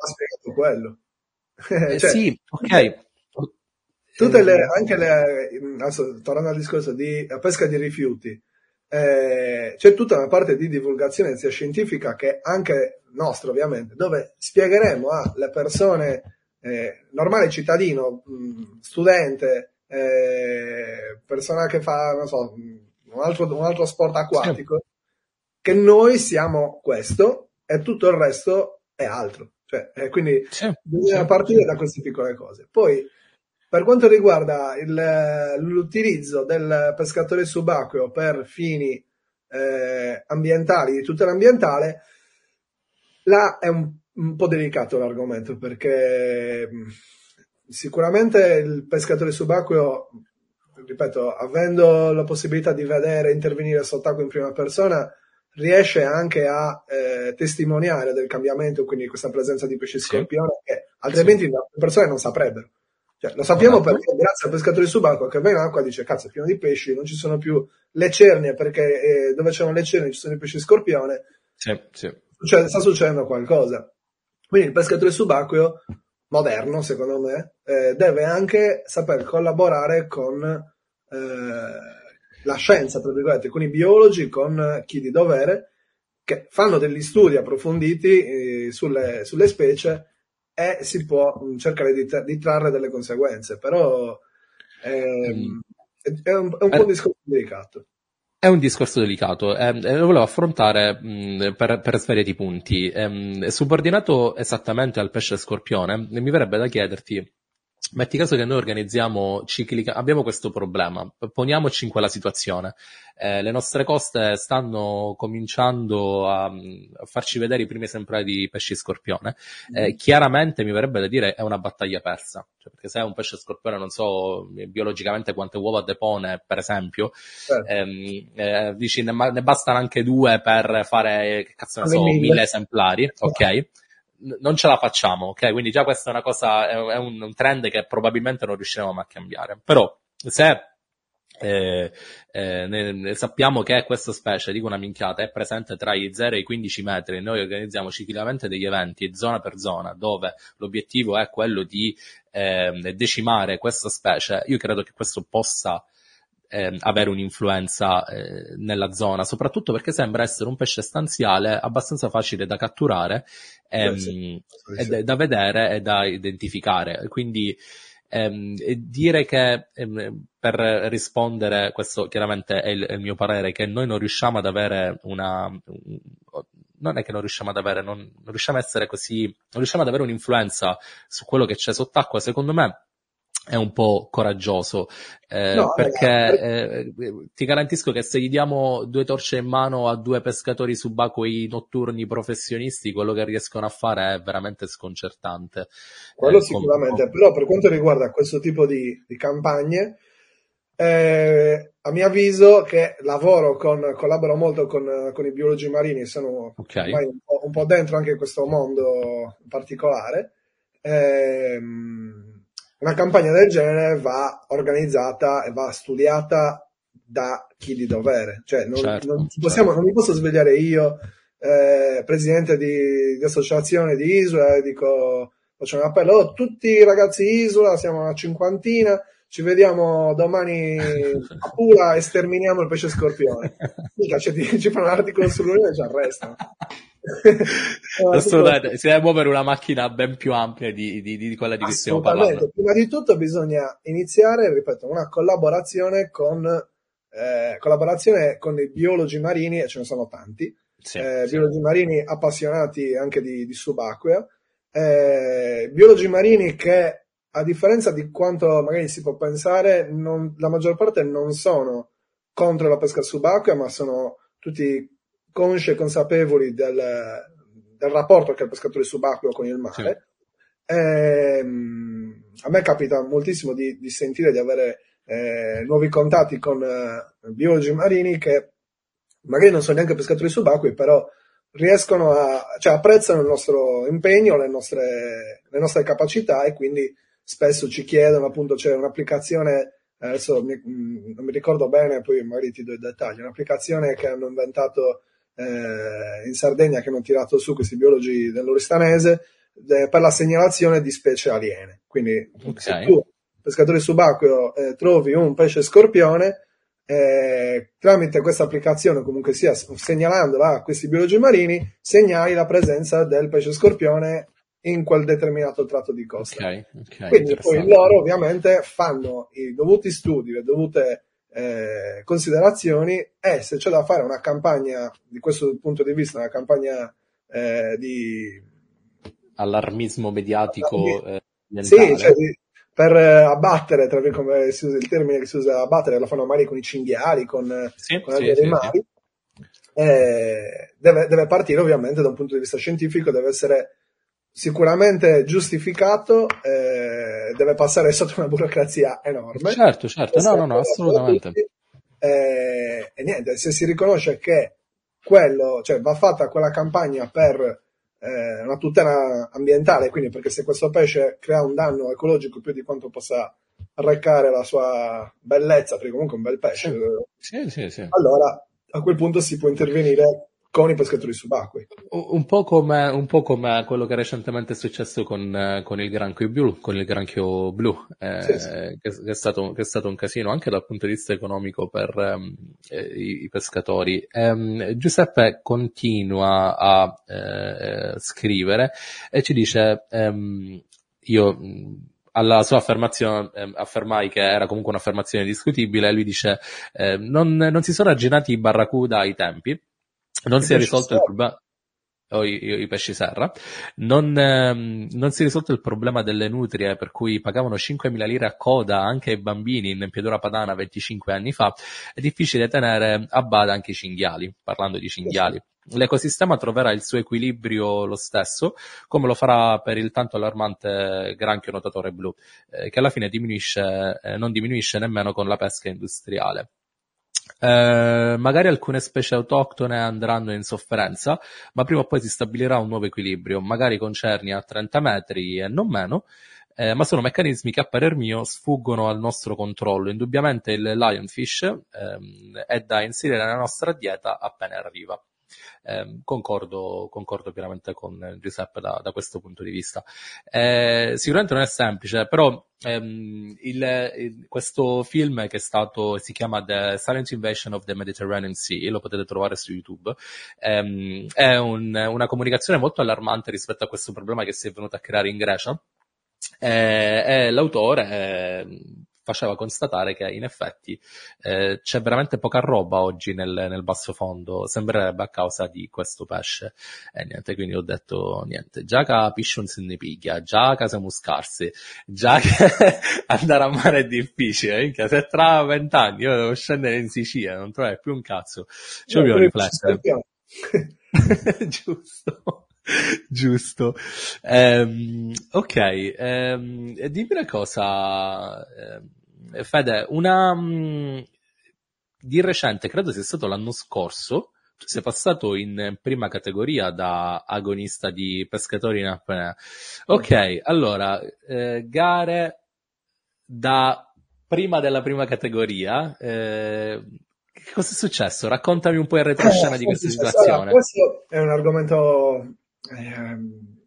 S3: quello.
S2: Eh, cioè, sì, ok.
S3: Tutte le, anche le, adesso, tornando al discorso di pesca di rifiuti, eh, c'è tutta una parte di divulgazione sia scientifica che anche nostra ovviamente, dove spiegheremo alle persone eh, normale cittadino, mh, studente, eh, persona che fa, non so, un altro, un altro sport acquatico, sì. che noi siamo questo e tutto il resto è altro. Cioè, eh, quindi sì, bisogna partire da queste piccole cose. Poi, per quanto riguarda il, l'utilizzo del pescatore subacqueo per fini eh, ambientali, di tutela ambientale, là è un un po' delicato l'argomento perché sicuramente il pescatore subacqueo, ripeto, avendo la possibilità di vedere e intervenire sott'acqua in prima persona, riesce anche a eh, testimoniare del cambiamento, quindi questa presenza di pesci scorpione, che altrimenti sì. le persone non saprebbero. Cioè, lo sappiamo esatto. perché grazie al pescatore subacqueo che va in acqua dice cazzo è pieno di pesci, non ci sono più le cernie perché eh, dove c'erano le cernie ci sono i pesci scorpione.
S2: Sì, sì.
S3: Succede, sta succedendo qualcosa. Quindi il pescatore subacqueo moderno, secondo me, eh, deve anche saper collaborare con eh, la scienza, tra virgolette, con i biologi, con chi di dovere, che fanno degli studi approfonditi eh, sulle, sulle specie e si può mm, cercare di, tra- di trarre delle conseguenze, però ehm, è, un, è un po' un discorso delicato.
S2: È un discorso delicato, eh, lo volevo affrontare mh, per, per svariati punti. Eh, subordinato esattamente al pesce scorpione, mi verrebbe da chiederti Metti caso che noi organizziamo ciclica, abbiamo questo problema, poniamoci in quella situazione. Eh, le nostre coste stanno cominciando a, a, farci vedere i primi esemplari di pesci scorpione. Eh, mm. Chiaramente mi verrebbe da dire è una battaglia persa, cioè, perché se è un pesce scorpione, non so biologicamente quante uova depone, per esempio, certo. ehm, eh, dici ne, ne, bastano anche due per fare, che cazzo ne so, mille esemplari, ok? Non ce la facciamo, ok? Quindi già questa è una cosa, è un, un trend che probabilmente non riusciremo mai a cambiare. Però, se eh, eh, ne, sappiamo che questa specie, dico una minchiata, è presente tra i 0 e i 15 metri. Noi organizziamo ciclicamente degli eventi zona per zona dove l'obiettivo è quello di eh, decimare questa specie. Io credo che questo possa eh, avere un'influenza eh, nella zona, soprattutto perché sembra essere un pesce stanziale abbastanza facile da catturare ehm, sì, sì, sì. e da vedere e da identificare. Quindi ehm, dire che ehm, per rispondere, questo chiaramente è il, è il, mio parere, che noi non riusciamo ad avere una... non è che non riusciamo ad avere, non, non riusciamo a essere così, non riusciamo ad avere un'influenza su quello che c'è sott'acqua, secondo me è un po' coraggioso eh, no, perché eh, ti garantisco che se gli diamo due torce in mano a due pescatori subacquei notturni professionisti quello che riescono a fare è veramente sconcertante
S3: quello eh, sicuramente com- però per quanto riguarda questo tipo di, di campagne eh, a mio avviso che lavoro con, collaboro molto con, con i biologi marini sono okay. un, po', un, po', dentro anche questo mondo particolare ehm una campagna del genere va organizzata e va studiata da chi di dovere. Cioè, non, certo, non, possiamo, certo. non mi posso svegliare io, eh, presidente di, di, associazione di Isola, e dico, faccio un appello, oh, tutti i ragazzi Isola, siamo una cinquantina, ci vediamo domani a Pula e sterminiamo il pesce scorpione. Mica, cioè, ci fanno un articolo sull'Unione e ci arrestano.
S2: Assolutamente, si deve muovere una macchina ben più ampia di, di, di quella di cui stiamo parlando.
S3: Prima di tutto bisogna iniziare, ripeto, una collaborazione con, eh, collaborazione con i biologi marini, e ce ne sono tanti, sì, eh, sì. biologi marini appassionati anche di, di subacquea, eh, biologi marini che a differenza di quanto magari si può pensare, non, la maggior parte non sono contro la pesca subacquea, ma sono tutti consci e consapevoli del, del rapporto che ha il pescatore subacqueo con il mare. Sì. Ehm, a me capita moltissimo di, di sentire di avere eh, nuovi contatti con eh, biologi marini che magari non sono neanche pescatori subacquei, però riescono a, cioè apprezzano il nostro impegno, le nostre, le nostre capacità e quindi spesso ci chiedono, appunto, c'è un'applicazione adesso mi, non mi ricordo bene, poi magari ti do i dettagli, un'applicazione che hanno inventato eh, in Sardegna che hanno tirato su questi biologi dell'Oristanese eh, per la segnalazione di specie aliene. Quindi okay. se tu, pescatore subacqueo, eh, trovi un pesce scorpione, eh, tramite questa applicazione, comunque sia segnalandola a questi biologi marini, segnali la presenza del pesce scorpione in quel determinato tratto di costa. Okay, okay, Quindi poi loro ovviamente fanno i dovuti studi, le dovute eh, considerazioni e se c'è da fare una campagna, di questo punto di vista, una campagna eh, di
S2: allarmismo mediatico
S3: eh, sì, cioè per abbattere, tra come si usa il termine che si usa abbattere, lo fanno magari con i cinghiali, con, sì, con sì, animali. Sì, eh, deve, deve partire ovviamente da un punto di vista scientifico, deve essere sicuramente giustificato, eh, deve passare sotto una burocrazia enorme.
S2: Certo, certo, no, no, no, assolutamente.
S3: Eh, e niente, se si riconosce che quello, cioè va fatta quella campagna per eh, una tutela ambientale, quindi perché se questo pesce crea un danno ecologico più di quanto possa arrecare la sua bellezza, perché comunque è un bel pesce,
S2: sì, sì, sì.
S3: allora a quel punto si può intervenire con i pescatori subacquei.
S2: Un po' come, un po come quello che recentemente è successo con, con il granchio blu, con il granchio blu eh, sì, sì. Che, che, è stato, che, è stato, un casino anche dal punto di vista economico per um, i, i, pescatori. Um, Giuseppe continua a eh, scrivere e ci dice, um, io alla sua affermazione eh, affermai che era comunque un'affermazione discutibile, lui dice eh, non, non, si sono arginati i barracuda ai tempi, non si è risolto il problema o i, i, i, pesci serra, non, ehm, non, si è risolto il problema delle nutrie per cui pagavano 5.000 lire a coda anche ai bambini in piedura padana 25 anni fa, è difficile tenere a bada anche i cinghiali, parlando di cinghiali. L'ecosistema troverà il suo equilibrio lo stesso, come lo farà per il tanto allarmante granchio notatore blu, eh, che alla fine diminuisce, eh, non diminuisce nemmeno con la pesca industriale. Eh, magari alcune specie autoctone andranno in sofferenza, ma prima o poi si stabilirà un nuovo equilibrio, magari con cerni a 30 metri e non meno, eh, ma sono meccanismi che a parer mio sfuggono al nostro controllo. Indubbiamente il lionfish ehm, è da inserire nella nostra dieta appena arriva. Eh, concordo, concordo pienamente con Giuseppe da, da questo punto di vista. Eh, sicuramente non è semplice, però ehm, il, il, questo film che è stato, si chiama The Silent Invasion of the Mediterranean Sea, lo potete trovare su YouTube, ehm, è un, una comunicazione molto allarmante rispetto a questo problema che si è venuto a creare in Grecia. Eh, e l'autore eh, faceva constatare che in effetti eh, c'è veramente poca roba oggi nel, nel, basso fondo, sembrerebbe a causa di questo pesce. E niente, quindi ho detto niente, già che pisce non se ne piglia, già che siamo scarsi, già che andare a mare è difficile, minchia, se tra vent'anni io devo scendere in Sicilia, non trovare più un cazzo, ci voglio riflettere. Giusto. Giusto. Um, ok, um, dimmi una cosa, um, Fede, una mm, di recente, credo sia stato l'anno scorso, tu sei passato in prima categoria da agonista di pescatori in apnea. Ok, allora, eh, gare da prima della prima categoria. Eh, che cosa è successo? Raccontami un po' il retroscena eh, di questa situazione. Allora,
S3: questo è un argomento eh,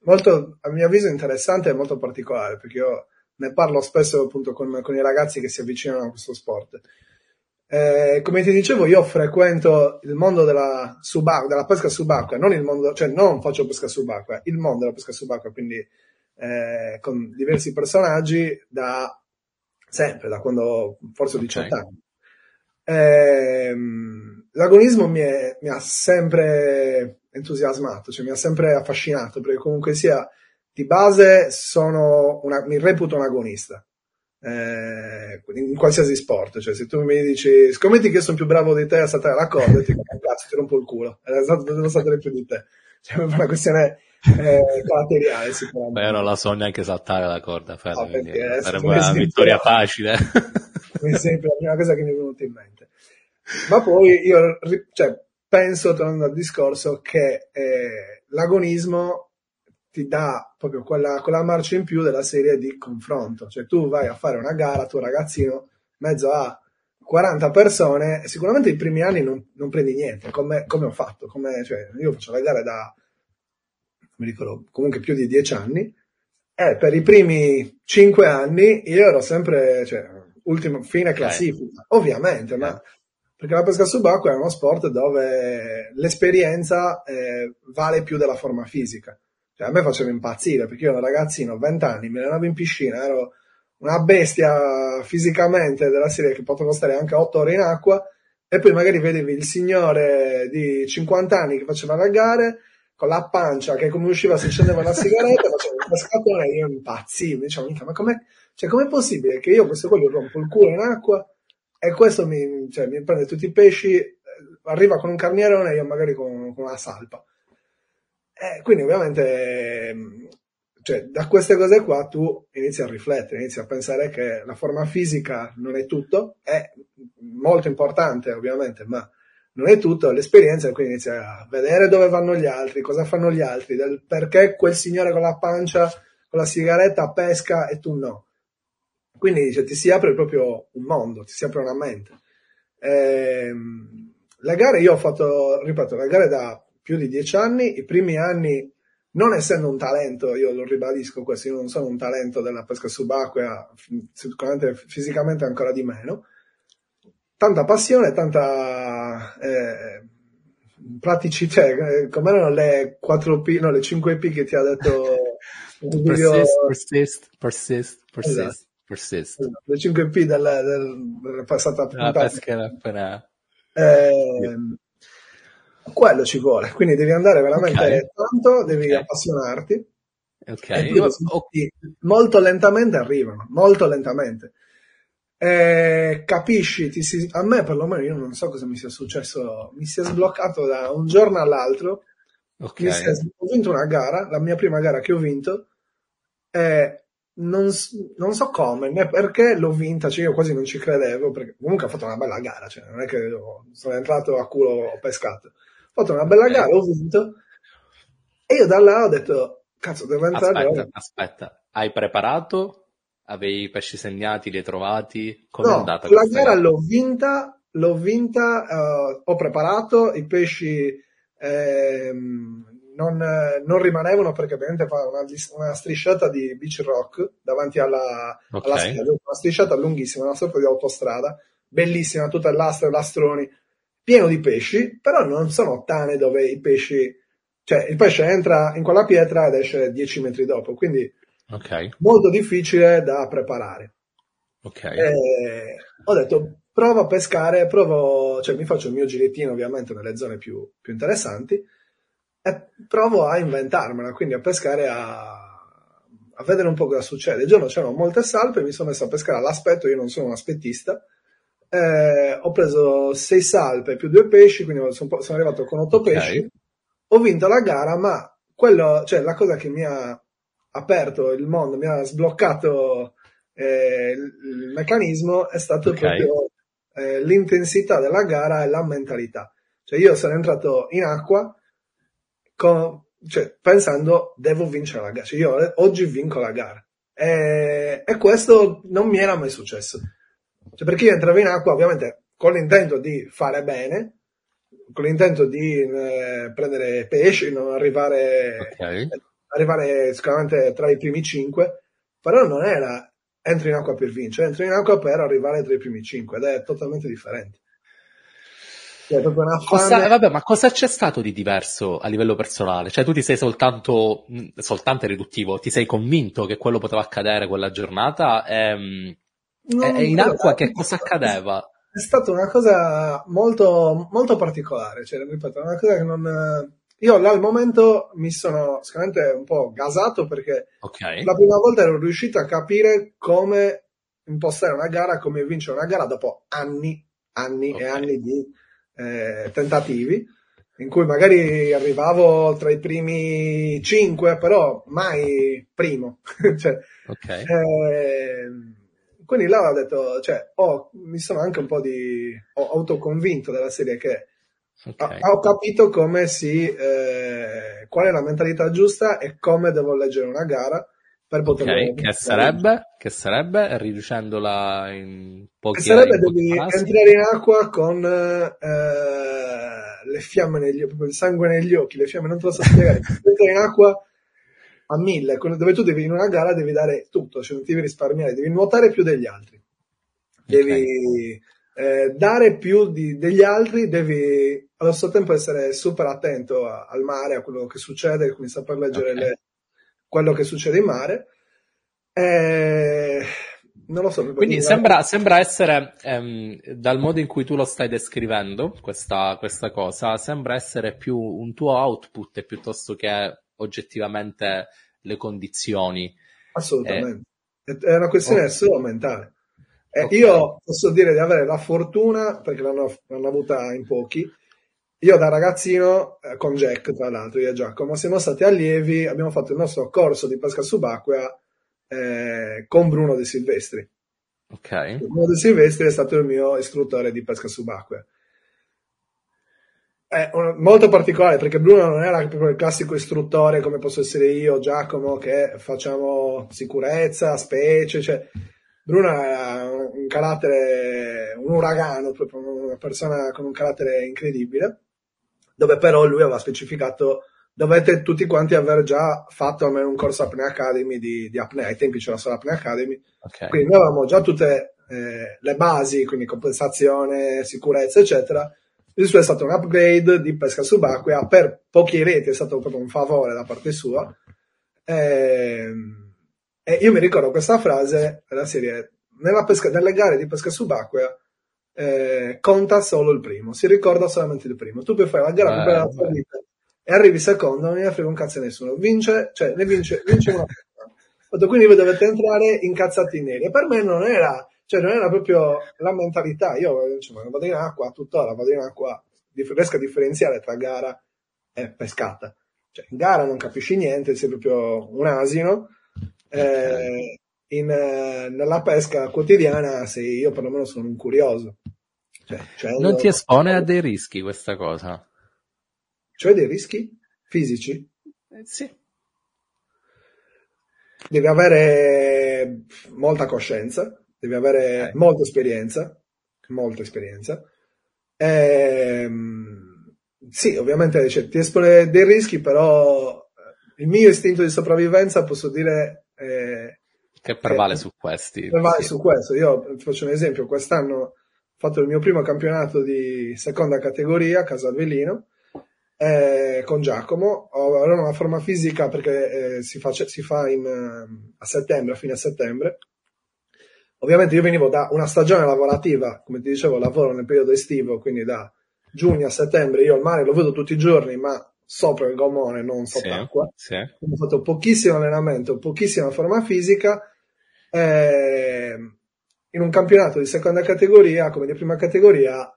S3: molto, a mio avviso, interessante e molto particolare, perché io ne parlo spesso appunto con, con i ragazzi che si avvicinano a questo sport. Eh, come ti dicevo, io frequento il mondo della, subacqua, della pesca subacquea, non il mondo, cioè non faccio pesca subacquea, il mondo della pesca subacquea, quindi eh, con diversi personaggi da sempre, da quando forse ho 18 okay. anni. Eh, l'agonismo mi, è, mi, ha sempre entusiasmato, cioè mi ha sempre affascinato, perché comunque sia di base sono una, mi reputo un agonista. Eh, in qualsiasi sport, cioè se tu mi dici scommetti che sono più bravo di te a saltare la corda, ti cazzo, ti rompo il culo, devo saltare più di te. Cioè, è una questione eh, caratteriale
S2: sicuramente. Beh, io non la so neanche saltare la corda, Fede, no, perché sarebbe una vittoria facile.
S3: È sempre la prima cosa che mi è venuta in mente. Ma poi io cioè, penso, tornando al discorso, che eh, l'agonismo ti dà proprio quella, quella marcia in più della serie di confronto. Cioè tu vai a fare una gara, tu ragazzino, mezzo a 40 persone, sicuramente i primi anni non, non prendi niente, come, come ho fatto. Come, cioè, io faccio le gare da, mi ricordo, comunque più di 10 anni, e per i primi 5 anni io ero sempre, cioè, ultimo, fine classifica, okay. ovviamente, okay. ma perché la pesca subacquea è uno sport dove l'esperienza eh, vale più della forma fisica. Cioè, a me faceva impazzire perché io ero ragazzino, 20 anni, mi allenavo in piscina, ero una bestia fisicamente della serie che potevo stare anche 8 ore in acqua e poi magari vedevi il signore di 50 anni che faceva le gare con la pancia che come usciva si accendeva la sigaretta, faceva un pescatore e io impazzivo, dicevo, ma com'è, cioè, com'è possibile che io questo qua gli rompo il culo in acqua e questo mi, cioè, mi prende tutti i pesci, eh, arriva con un carnierone e io magari con, con una salpa. Eh, quindi ovviamente cioè, da queste cose qua tu inizi a riflettere, inizi a pensare che la forma fisica non è tutto, è molto importante ovviamente, ma non è tutto, l'esperienza, e quindi inizi a vedere dove vanno gli altri, cosa fanno gli altri, del perché quel signore con la pancia, con la sigaretta pesca e tu no. Quindi dice, ti si apre proprio un mondo, ti si apre una mente. Ehm, le gare io ho fatto, ripeto, le gare da più di dieci anni, i primi anni, non essendo un talento, io lo ribadisco questo, io non sono un talento della pesca subacquea, sicuramente fisicamente ancora di meno, tanta passione, tanta eh, praticità, eh, come erano le 4P, no, le 5P che ti ha detto
S2: persist, persist, persist, persist,
S3: Esatto.
S2: Persist.
S3: le 5P della, del- della passata
S2: La
S3: puntata.
S2: pesca era appena...
S3: Eh, quello ci vuole, quindi devi andare veramente
S2: Ok.
S3: tanto, devi
S2: Ok.
S3: appassionarti.
S2: Ok,
S3: E
S2: io-
S3: quindi sì, molto lentamente arrivano, molto lentamente. Eh, capisci, ti si- a me perlomeno io non so cosa mi sia successo, mi si è sbloccato da un giorno all'altro,
S2: ok,
S3: mi si è- ho vinto una gara, la mia prima gara che ho vinto, e non, non so come, né perché l'ho vinta, cioè io quasi non ci credevo, perché comunque ho fatto una bella gara, cioè non è che sono entrato a culo ho pescato, ho fatto una bella
S2: Ok.
S3: gara, ho vinto, e io da là ho detto, cazzo, devo entrare
S2: aspetta, aspetta, hai preparato? Avevi i pesci segnati, li hai trovati? Come è
S3: No,
S2: andata
S3: la gara l'ho vinta, l'ho vinta, eh, ho preparato, i pesci ehm, non, eh, non rimanevano perché ovviamente fa una, una strisciata di beach rock davanti alla,
S2: Ok.
S3: alla spiaggia, una strisciata lunghissima, una sorta di autostrada, bellissima, tutta lastre, lastroni, pieno di pesci, però non sono tane dove i pesci, cioè il pesce entra in quella pietra ed esce 10 metri dopo, quindi
S2: Ok,
S3: molto difficile da preparare.
S2: ok,
S3: Eh, ho detto provo a pescare, provo, cioè mi faccio il mio girettino ovviamente nelle zone più, più interessanti e provo a inventarmela, quindi a pescare a, a vedere un po' cosa succede. Il giorno c'erano molte salpe, mi sono messo a pescare all'aspetto, io non sono un aspettista, eh, ho preso sei salpe più due pesci, quindi sono, sono arrivato con otto
S2: Ok.
S3: pesci, ho vinto la gara, ma quello, cioè la cosa che mi ha aperto il mondo, mi ha sbloccato eh, il, meccanismo è stato
S2: Ok.
S3: proprio eh, l'intensità della gara e la mentalità. Cioè io sono entrato in acqua con- cioè, pensando devo vincere la gara, cioè io eh, oggi vinco la gara. E, e questo non mi era mai successo. Cioè, perché io entravo in acqua ovviamente con l'intento di fare bene, con l'intento di eh, prendere pesci, non arrivare
S2: ok,
S3: arrivare sicuramente tra i primi cinque, però non era entro in acqua per vincere, entro in acqua per arrivare tra i primi cinque ed è totalmente differente. Cioè,
S2: Cosa, eh, vabbè, ma cosa c'è stato di diverso a livello personale? Cioè, tu ti sei soltanto, mh, soltanto riduttivo, ti sei convinto che quello poteva accadere quella giornata? Ehm,
S3: Non-
S2: e in acqua che cosa accadeva?
S3: È stata una cosa molto, molto particolare, cioè, ripeto, una cosa che non... Io là al momento mi sono sicuramente un po' gasato perché
S2: Ok,
S3: la prima volta ero riuscito a capire come impostare una gara, come vincere una gara dopo anni, anni
S2: Ok.
S3: e anni di eh, tentativi, in cui magari arrivavo tra i primi cinque, però mai primo. Cioè,
S2: ok,
S3: ehm, quindi là ho detto, cioè, ho- mi sono anche un po' di ho autoconvinto della serie che
S2: ok.
S3: ho, ho capito come si eh, qual è la mentalità giusta e come devo leggere una gara per poter
S2: Ok, che sarebbe? Che sarebbe? Riducendola in pochi
S3: Che sarebbe devi entrare in acqua con eh, le fiamme negli occhi, il sangue negli occhi, le fiamme, non te lo so spiegare. Entri in acqua a mille, dove tu devi in una gara devi dare tutto, cioè non devi risparmiare, devi nuotare più degli altri, devi eh, dare più di- degli altri, devi allo stesso tempo essere super attento a- al mare, a quello che succede, quindi saper leggere
S2: Ok.
S3: le- quello che succede in mare. Eh, non lo so.
S2: Quindi sembra, sembra essere, ehm, dal modo in cui tu lo stai descrivendo, questa, questa cosa, sembra essere più un tuo output piuttosto che oggettivamente le condizioni.
S3: Assolutamente. È- È una questione
S2: Ok.
S3: solo mentale. Eh,
S2: Ok.
S3: Io posso dire di avere la fortuna, perché l'hanno, l'hanno avuta in pochi. Io da ragazzino, eh, con Jack tra l'altro, io e Giacomo, siamo stati allievi, abbiamo fatto il nostro corso di pesca subacquea eh, con Bruno De Silvestri.
S2: Ok?
S3: Bruno De Silvestri è stato il mio istruttore di pesca subacquea. è molto particolare perché Bruno non era proprio il classico istruttore come posso essere io, Giacomo, che facciamo sicurezza, specie, cioè Bruno era un carattere, un uragano, proprio una persona con un carattere incredibile, dove però lui aveva specificato dovete tutti quanti aver già fatto almeno un corso Apnea Academy di, di apnea, ai tempi c'era solo Apnea Academy, okay. quindi noi avevamo già tutte eh, le basi, quindi compensazione, sicurezza, eccetera, il suo è stato un upgrade di pesca subacquea per pochi reti, è stato proprio un favore da parte sua. E, ehm, e io mi ricordo questa frase della serie, nella pesca, nelle gare di pesca subacquea eh, conta solo il primo, si ricorda solamente il primo. Tu puoi fare la gara più bella della tua vita e arrivi secondo, non ne frega un cazzo a nessuno. Vince, cioè, ne vince, vince una persona. Quindi voi dovete entrare incazzati neri. E per me non era cioè non era proprio la mentalità. Io insomma, vado in acqua, tuttora vado in acqua, riesco a differenziare tra gara e pescata. Cioè, in gara non capisci niente, sei proprio un asino. Eh, in, nella pesca quotidiana sei, io perlomeno sono un curioso.
S2: Cioè, cioè non ti espone a dei rischi questa cosa?
S3: Cioè dei rischi fisici?
S2: Eh, sì.
S3: Devi avere molta coscienza, devi avere molta esperienza, molta esperienza. E, ehm, sì, ovviamente cioè, ti espone dei rischi, però eh, il mio istinto di sopravvivenza posso dire...
S2: Eh, che prevale su questi.
S3: Prevale sì. su questo. Io faccio un esempio, quest'anno fatto il mio primo campionato di seconda categoria a Casalvellino eh, con Giacomo. Avevo una forma fisica perché eh, si, fa, si fa in, a settembre, a fine settembre, Ovviamente io venivo da una stagione lavorativa, come ti dicevo, lavoro nel periodo estivo, quindi da giugno a settembre io al mare lo vedo tutti i giorni, ma sopra il gommone, non sott'acqua. Sì, sì. Ho fatto pochissimo allenamento, pochissima forma fisica. Eh, in un campionato di seconda categoria, come di prima categoria,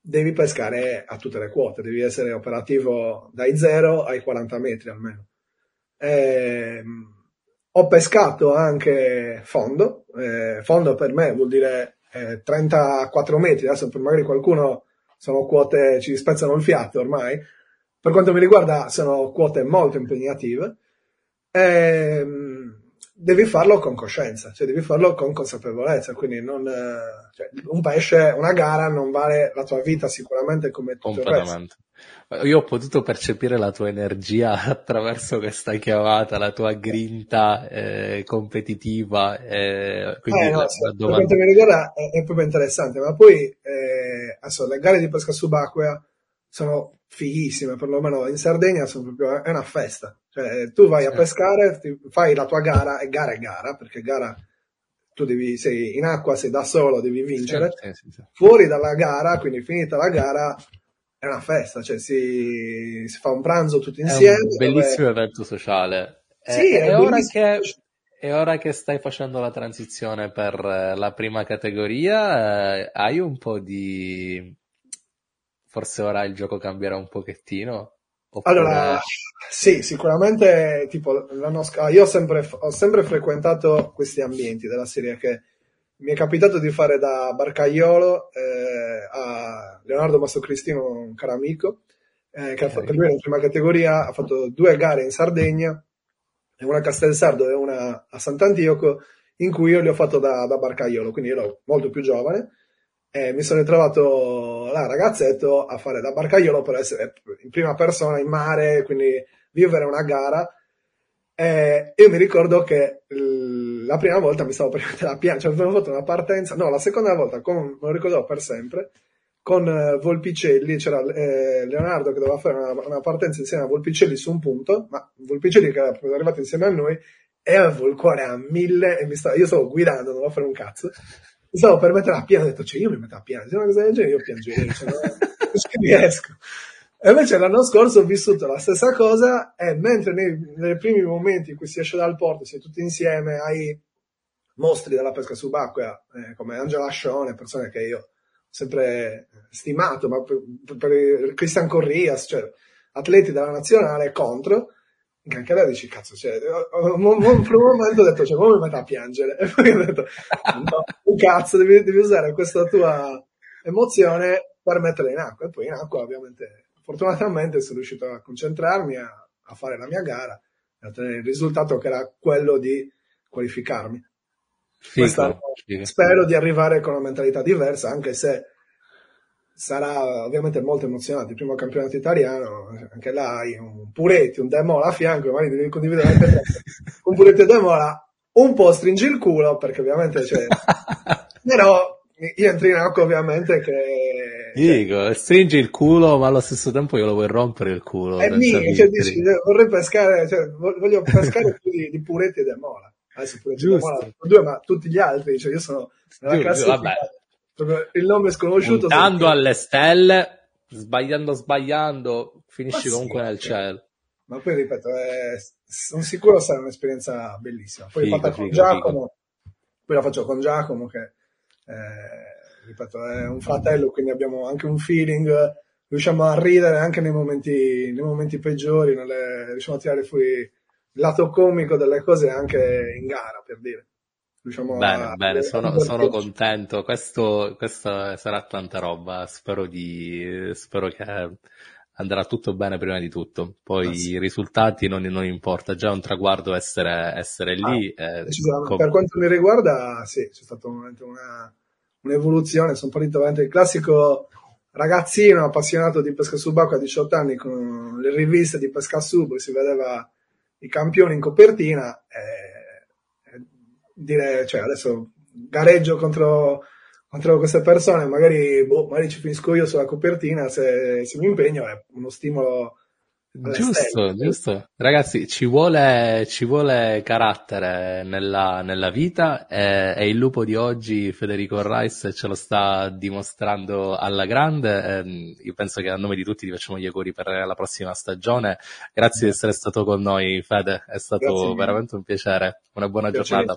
S3: devi pescare a tutte le quote, devi essere operativo dai 0 ai 40 metri almeno. Eh, ho pescato anche fondo, eh, fondo per me vuol dire eh, 34 metri, adesso per magari qualcuno sono quote, ci spezzano il fiato ormai, per quanto mi riguarda sono quote molto impegnative, eh, devi farlo con coscienza, cioè devi farlo con consapevolezza, quindi non, cioè, un pesce, una gara non vale la tua vita sicuramente come tutto il resto.
S2: Io ho potuto percepire la tua energia attraverso questa chiamata, la tua grinta eh, competitiva. Eh, quindi
S3: eh, no. Per quanto mi riguarda è, è, proprio interessante, ma poi eh, adesso, le gare di pesca subacquea sono fighissime, perlomeno in Sardegna sono proprio, è una festa. Cioè, tu vai a pescare, fai la tua gara, e gara è gara, perché gara tu devi, sei in acqua, sei da solo, devi vincere. Sì, sì, sì, Fuori dalla gara, quindi finita la gara, è una festa, cioè si, si fa un pranzo tutti insieme. È un
S2: bellissimo dove... evento sociale. Sì, è, è, ora che, è, ora che, stai facendo la transizione per eh, la prima categoria, eh, hai un po' di... Forse ora il gioco cambierà un pochettino?
S3: Oppure... Allora, sì, sicuramente, tipo, l'anno scorso, io ho sempre, ho sempre frequentato questi ambienti della serie che mi è capitato di fare da barcaiolo eh, a Leonardo Massocristino, un caro amico, eh, che okay. ha fatto lui in prima categoria, ha fatto due gare in Sardegna, una a Castelsardo e una a Sant'Antioco, in cui io li ho fatto da, da barcaiolo, quindi ero molto più giovane, e mi sono ritrovato là ragazzetto a fare da barcaiolo per essere in prima persona in mare, quindi vivere una gara. E io mi ricordo che la prima volta mi stavo per mettere a piangere, cioè avevo fatto una partenza, no, la seconda volta, con, me lo ricordo per sempre, con uh, Volpicelli, c'era eh, Leonardo che doveva fare una, una, partenza insieme a Volpicelli su un punto, ma Volpicelli che era arrivato insieme a noi, e avevo il cuore a mille, e stavo, io stavo guidando, non dovevo fare un cazzo, mi stavo per mettere a piano, ho detto, cioè io mi metto a piano, se una cosa del genere io piangerei, cioè, non, non riesco. E invece l'anno scorso ho vissuto la stessa cosa e mentre nei, nei primi momenti in cui si esce dal porto, si è tutti insieme, hai mostri della pesca subacquea eh, come Angela Ascione, persone che io ho sempre stimato, ma per, per Christian Corrias, cioè atleti della nazionale contro, anche lei dici, cazzo, cioè, per un momento ho detto, cioè, come mi metto a piangere? E poi ho detto, no, cazzo, devi, devi usare questa tua emozione per metterla in acqua. E poi in acqua ovviamente fortunatamente sono riuscito a concentrarmi, a, a fare la mia gara e ottenere il risultato che era quello di qualificarmi.
S2: Figo, figo.
S3: Spero di arrivare con una mentalità diversa, anche se sarà ovviamente molto emozionante. Il primo campionato italiano, anche là hai un Puretti, un Demola a fianco, magari devi condividere anche un Puretti e Demola, un po' stringi il culo, perché ovviamente c'è... però io entro in acqua ovviamente che...
S2: Dico, stringi il culo, ma allo stesso tempo io lo vuoi rompere il culo.
S3: È mio, cioè, dici, vorrei pescare, cioè, voglio pescare più di, di Puretti e Demola. Adesso Puretti e Demola, due, ma tutti gli altri, cioè io sono nella classifica... Vabbè il nome sconosciuto.
S2: Andando alle stelle, sbagliando, sbagliando, finisci sì, comunque nel cielo.
S3: Ma poi ripeto, è, sono sicuro sarà un'esperienza bellissima. Poi figo, fatta con figo, Giacomo, figo. poi la faccio con Giacomo che eh, ripeto, è un fratello, quindi abbiamo anche un feeling, riusciamo a ridere anche nei momenti, nei momenti peggiori, nelle, riusciamo a tirare fuori il lato comico delle cose anche in gara, per dire.
S2: Diciamo, bene, a... bene, sono, sono contento. Questo, questa sarà tanta roba. Spero, di, spero che andrà tutto bene prima di tutto. Poi ah, sì. i risultati non, non, importa, già è un traguardo essere, essere lì.
S3: Ah, eh, com- per quanto mi riguarda, sì, c'è stata una, un'evoluzione. Sono partito avanti il classico ragazzino appassionato di pesca subacquea a 18 anni con le riviste di pesca sub, si vedeva i campioni in copertina. Eh, dire, cioè adesso gareggio contro, contro queste persone, magari, boh, magari ci finisco io sulla copertina, se, se mi impegno è uno stimolo
S2: Giusto, giusto. Ragazzi, ci vuole, ci vuole carattere nella, nella vita e, e, il lupo di oggi, Federico Rice, ce lo sta dimostrando alla grande. E io penso che a nome di tutti ti facciamo gli auguri per la prossima stagione. Grazie di essere stato con noi, Fede, è stato veramente un piacere. Una buona giornata.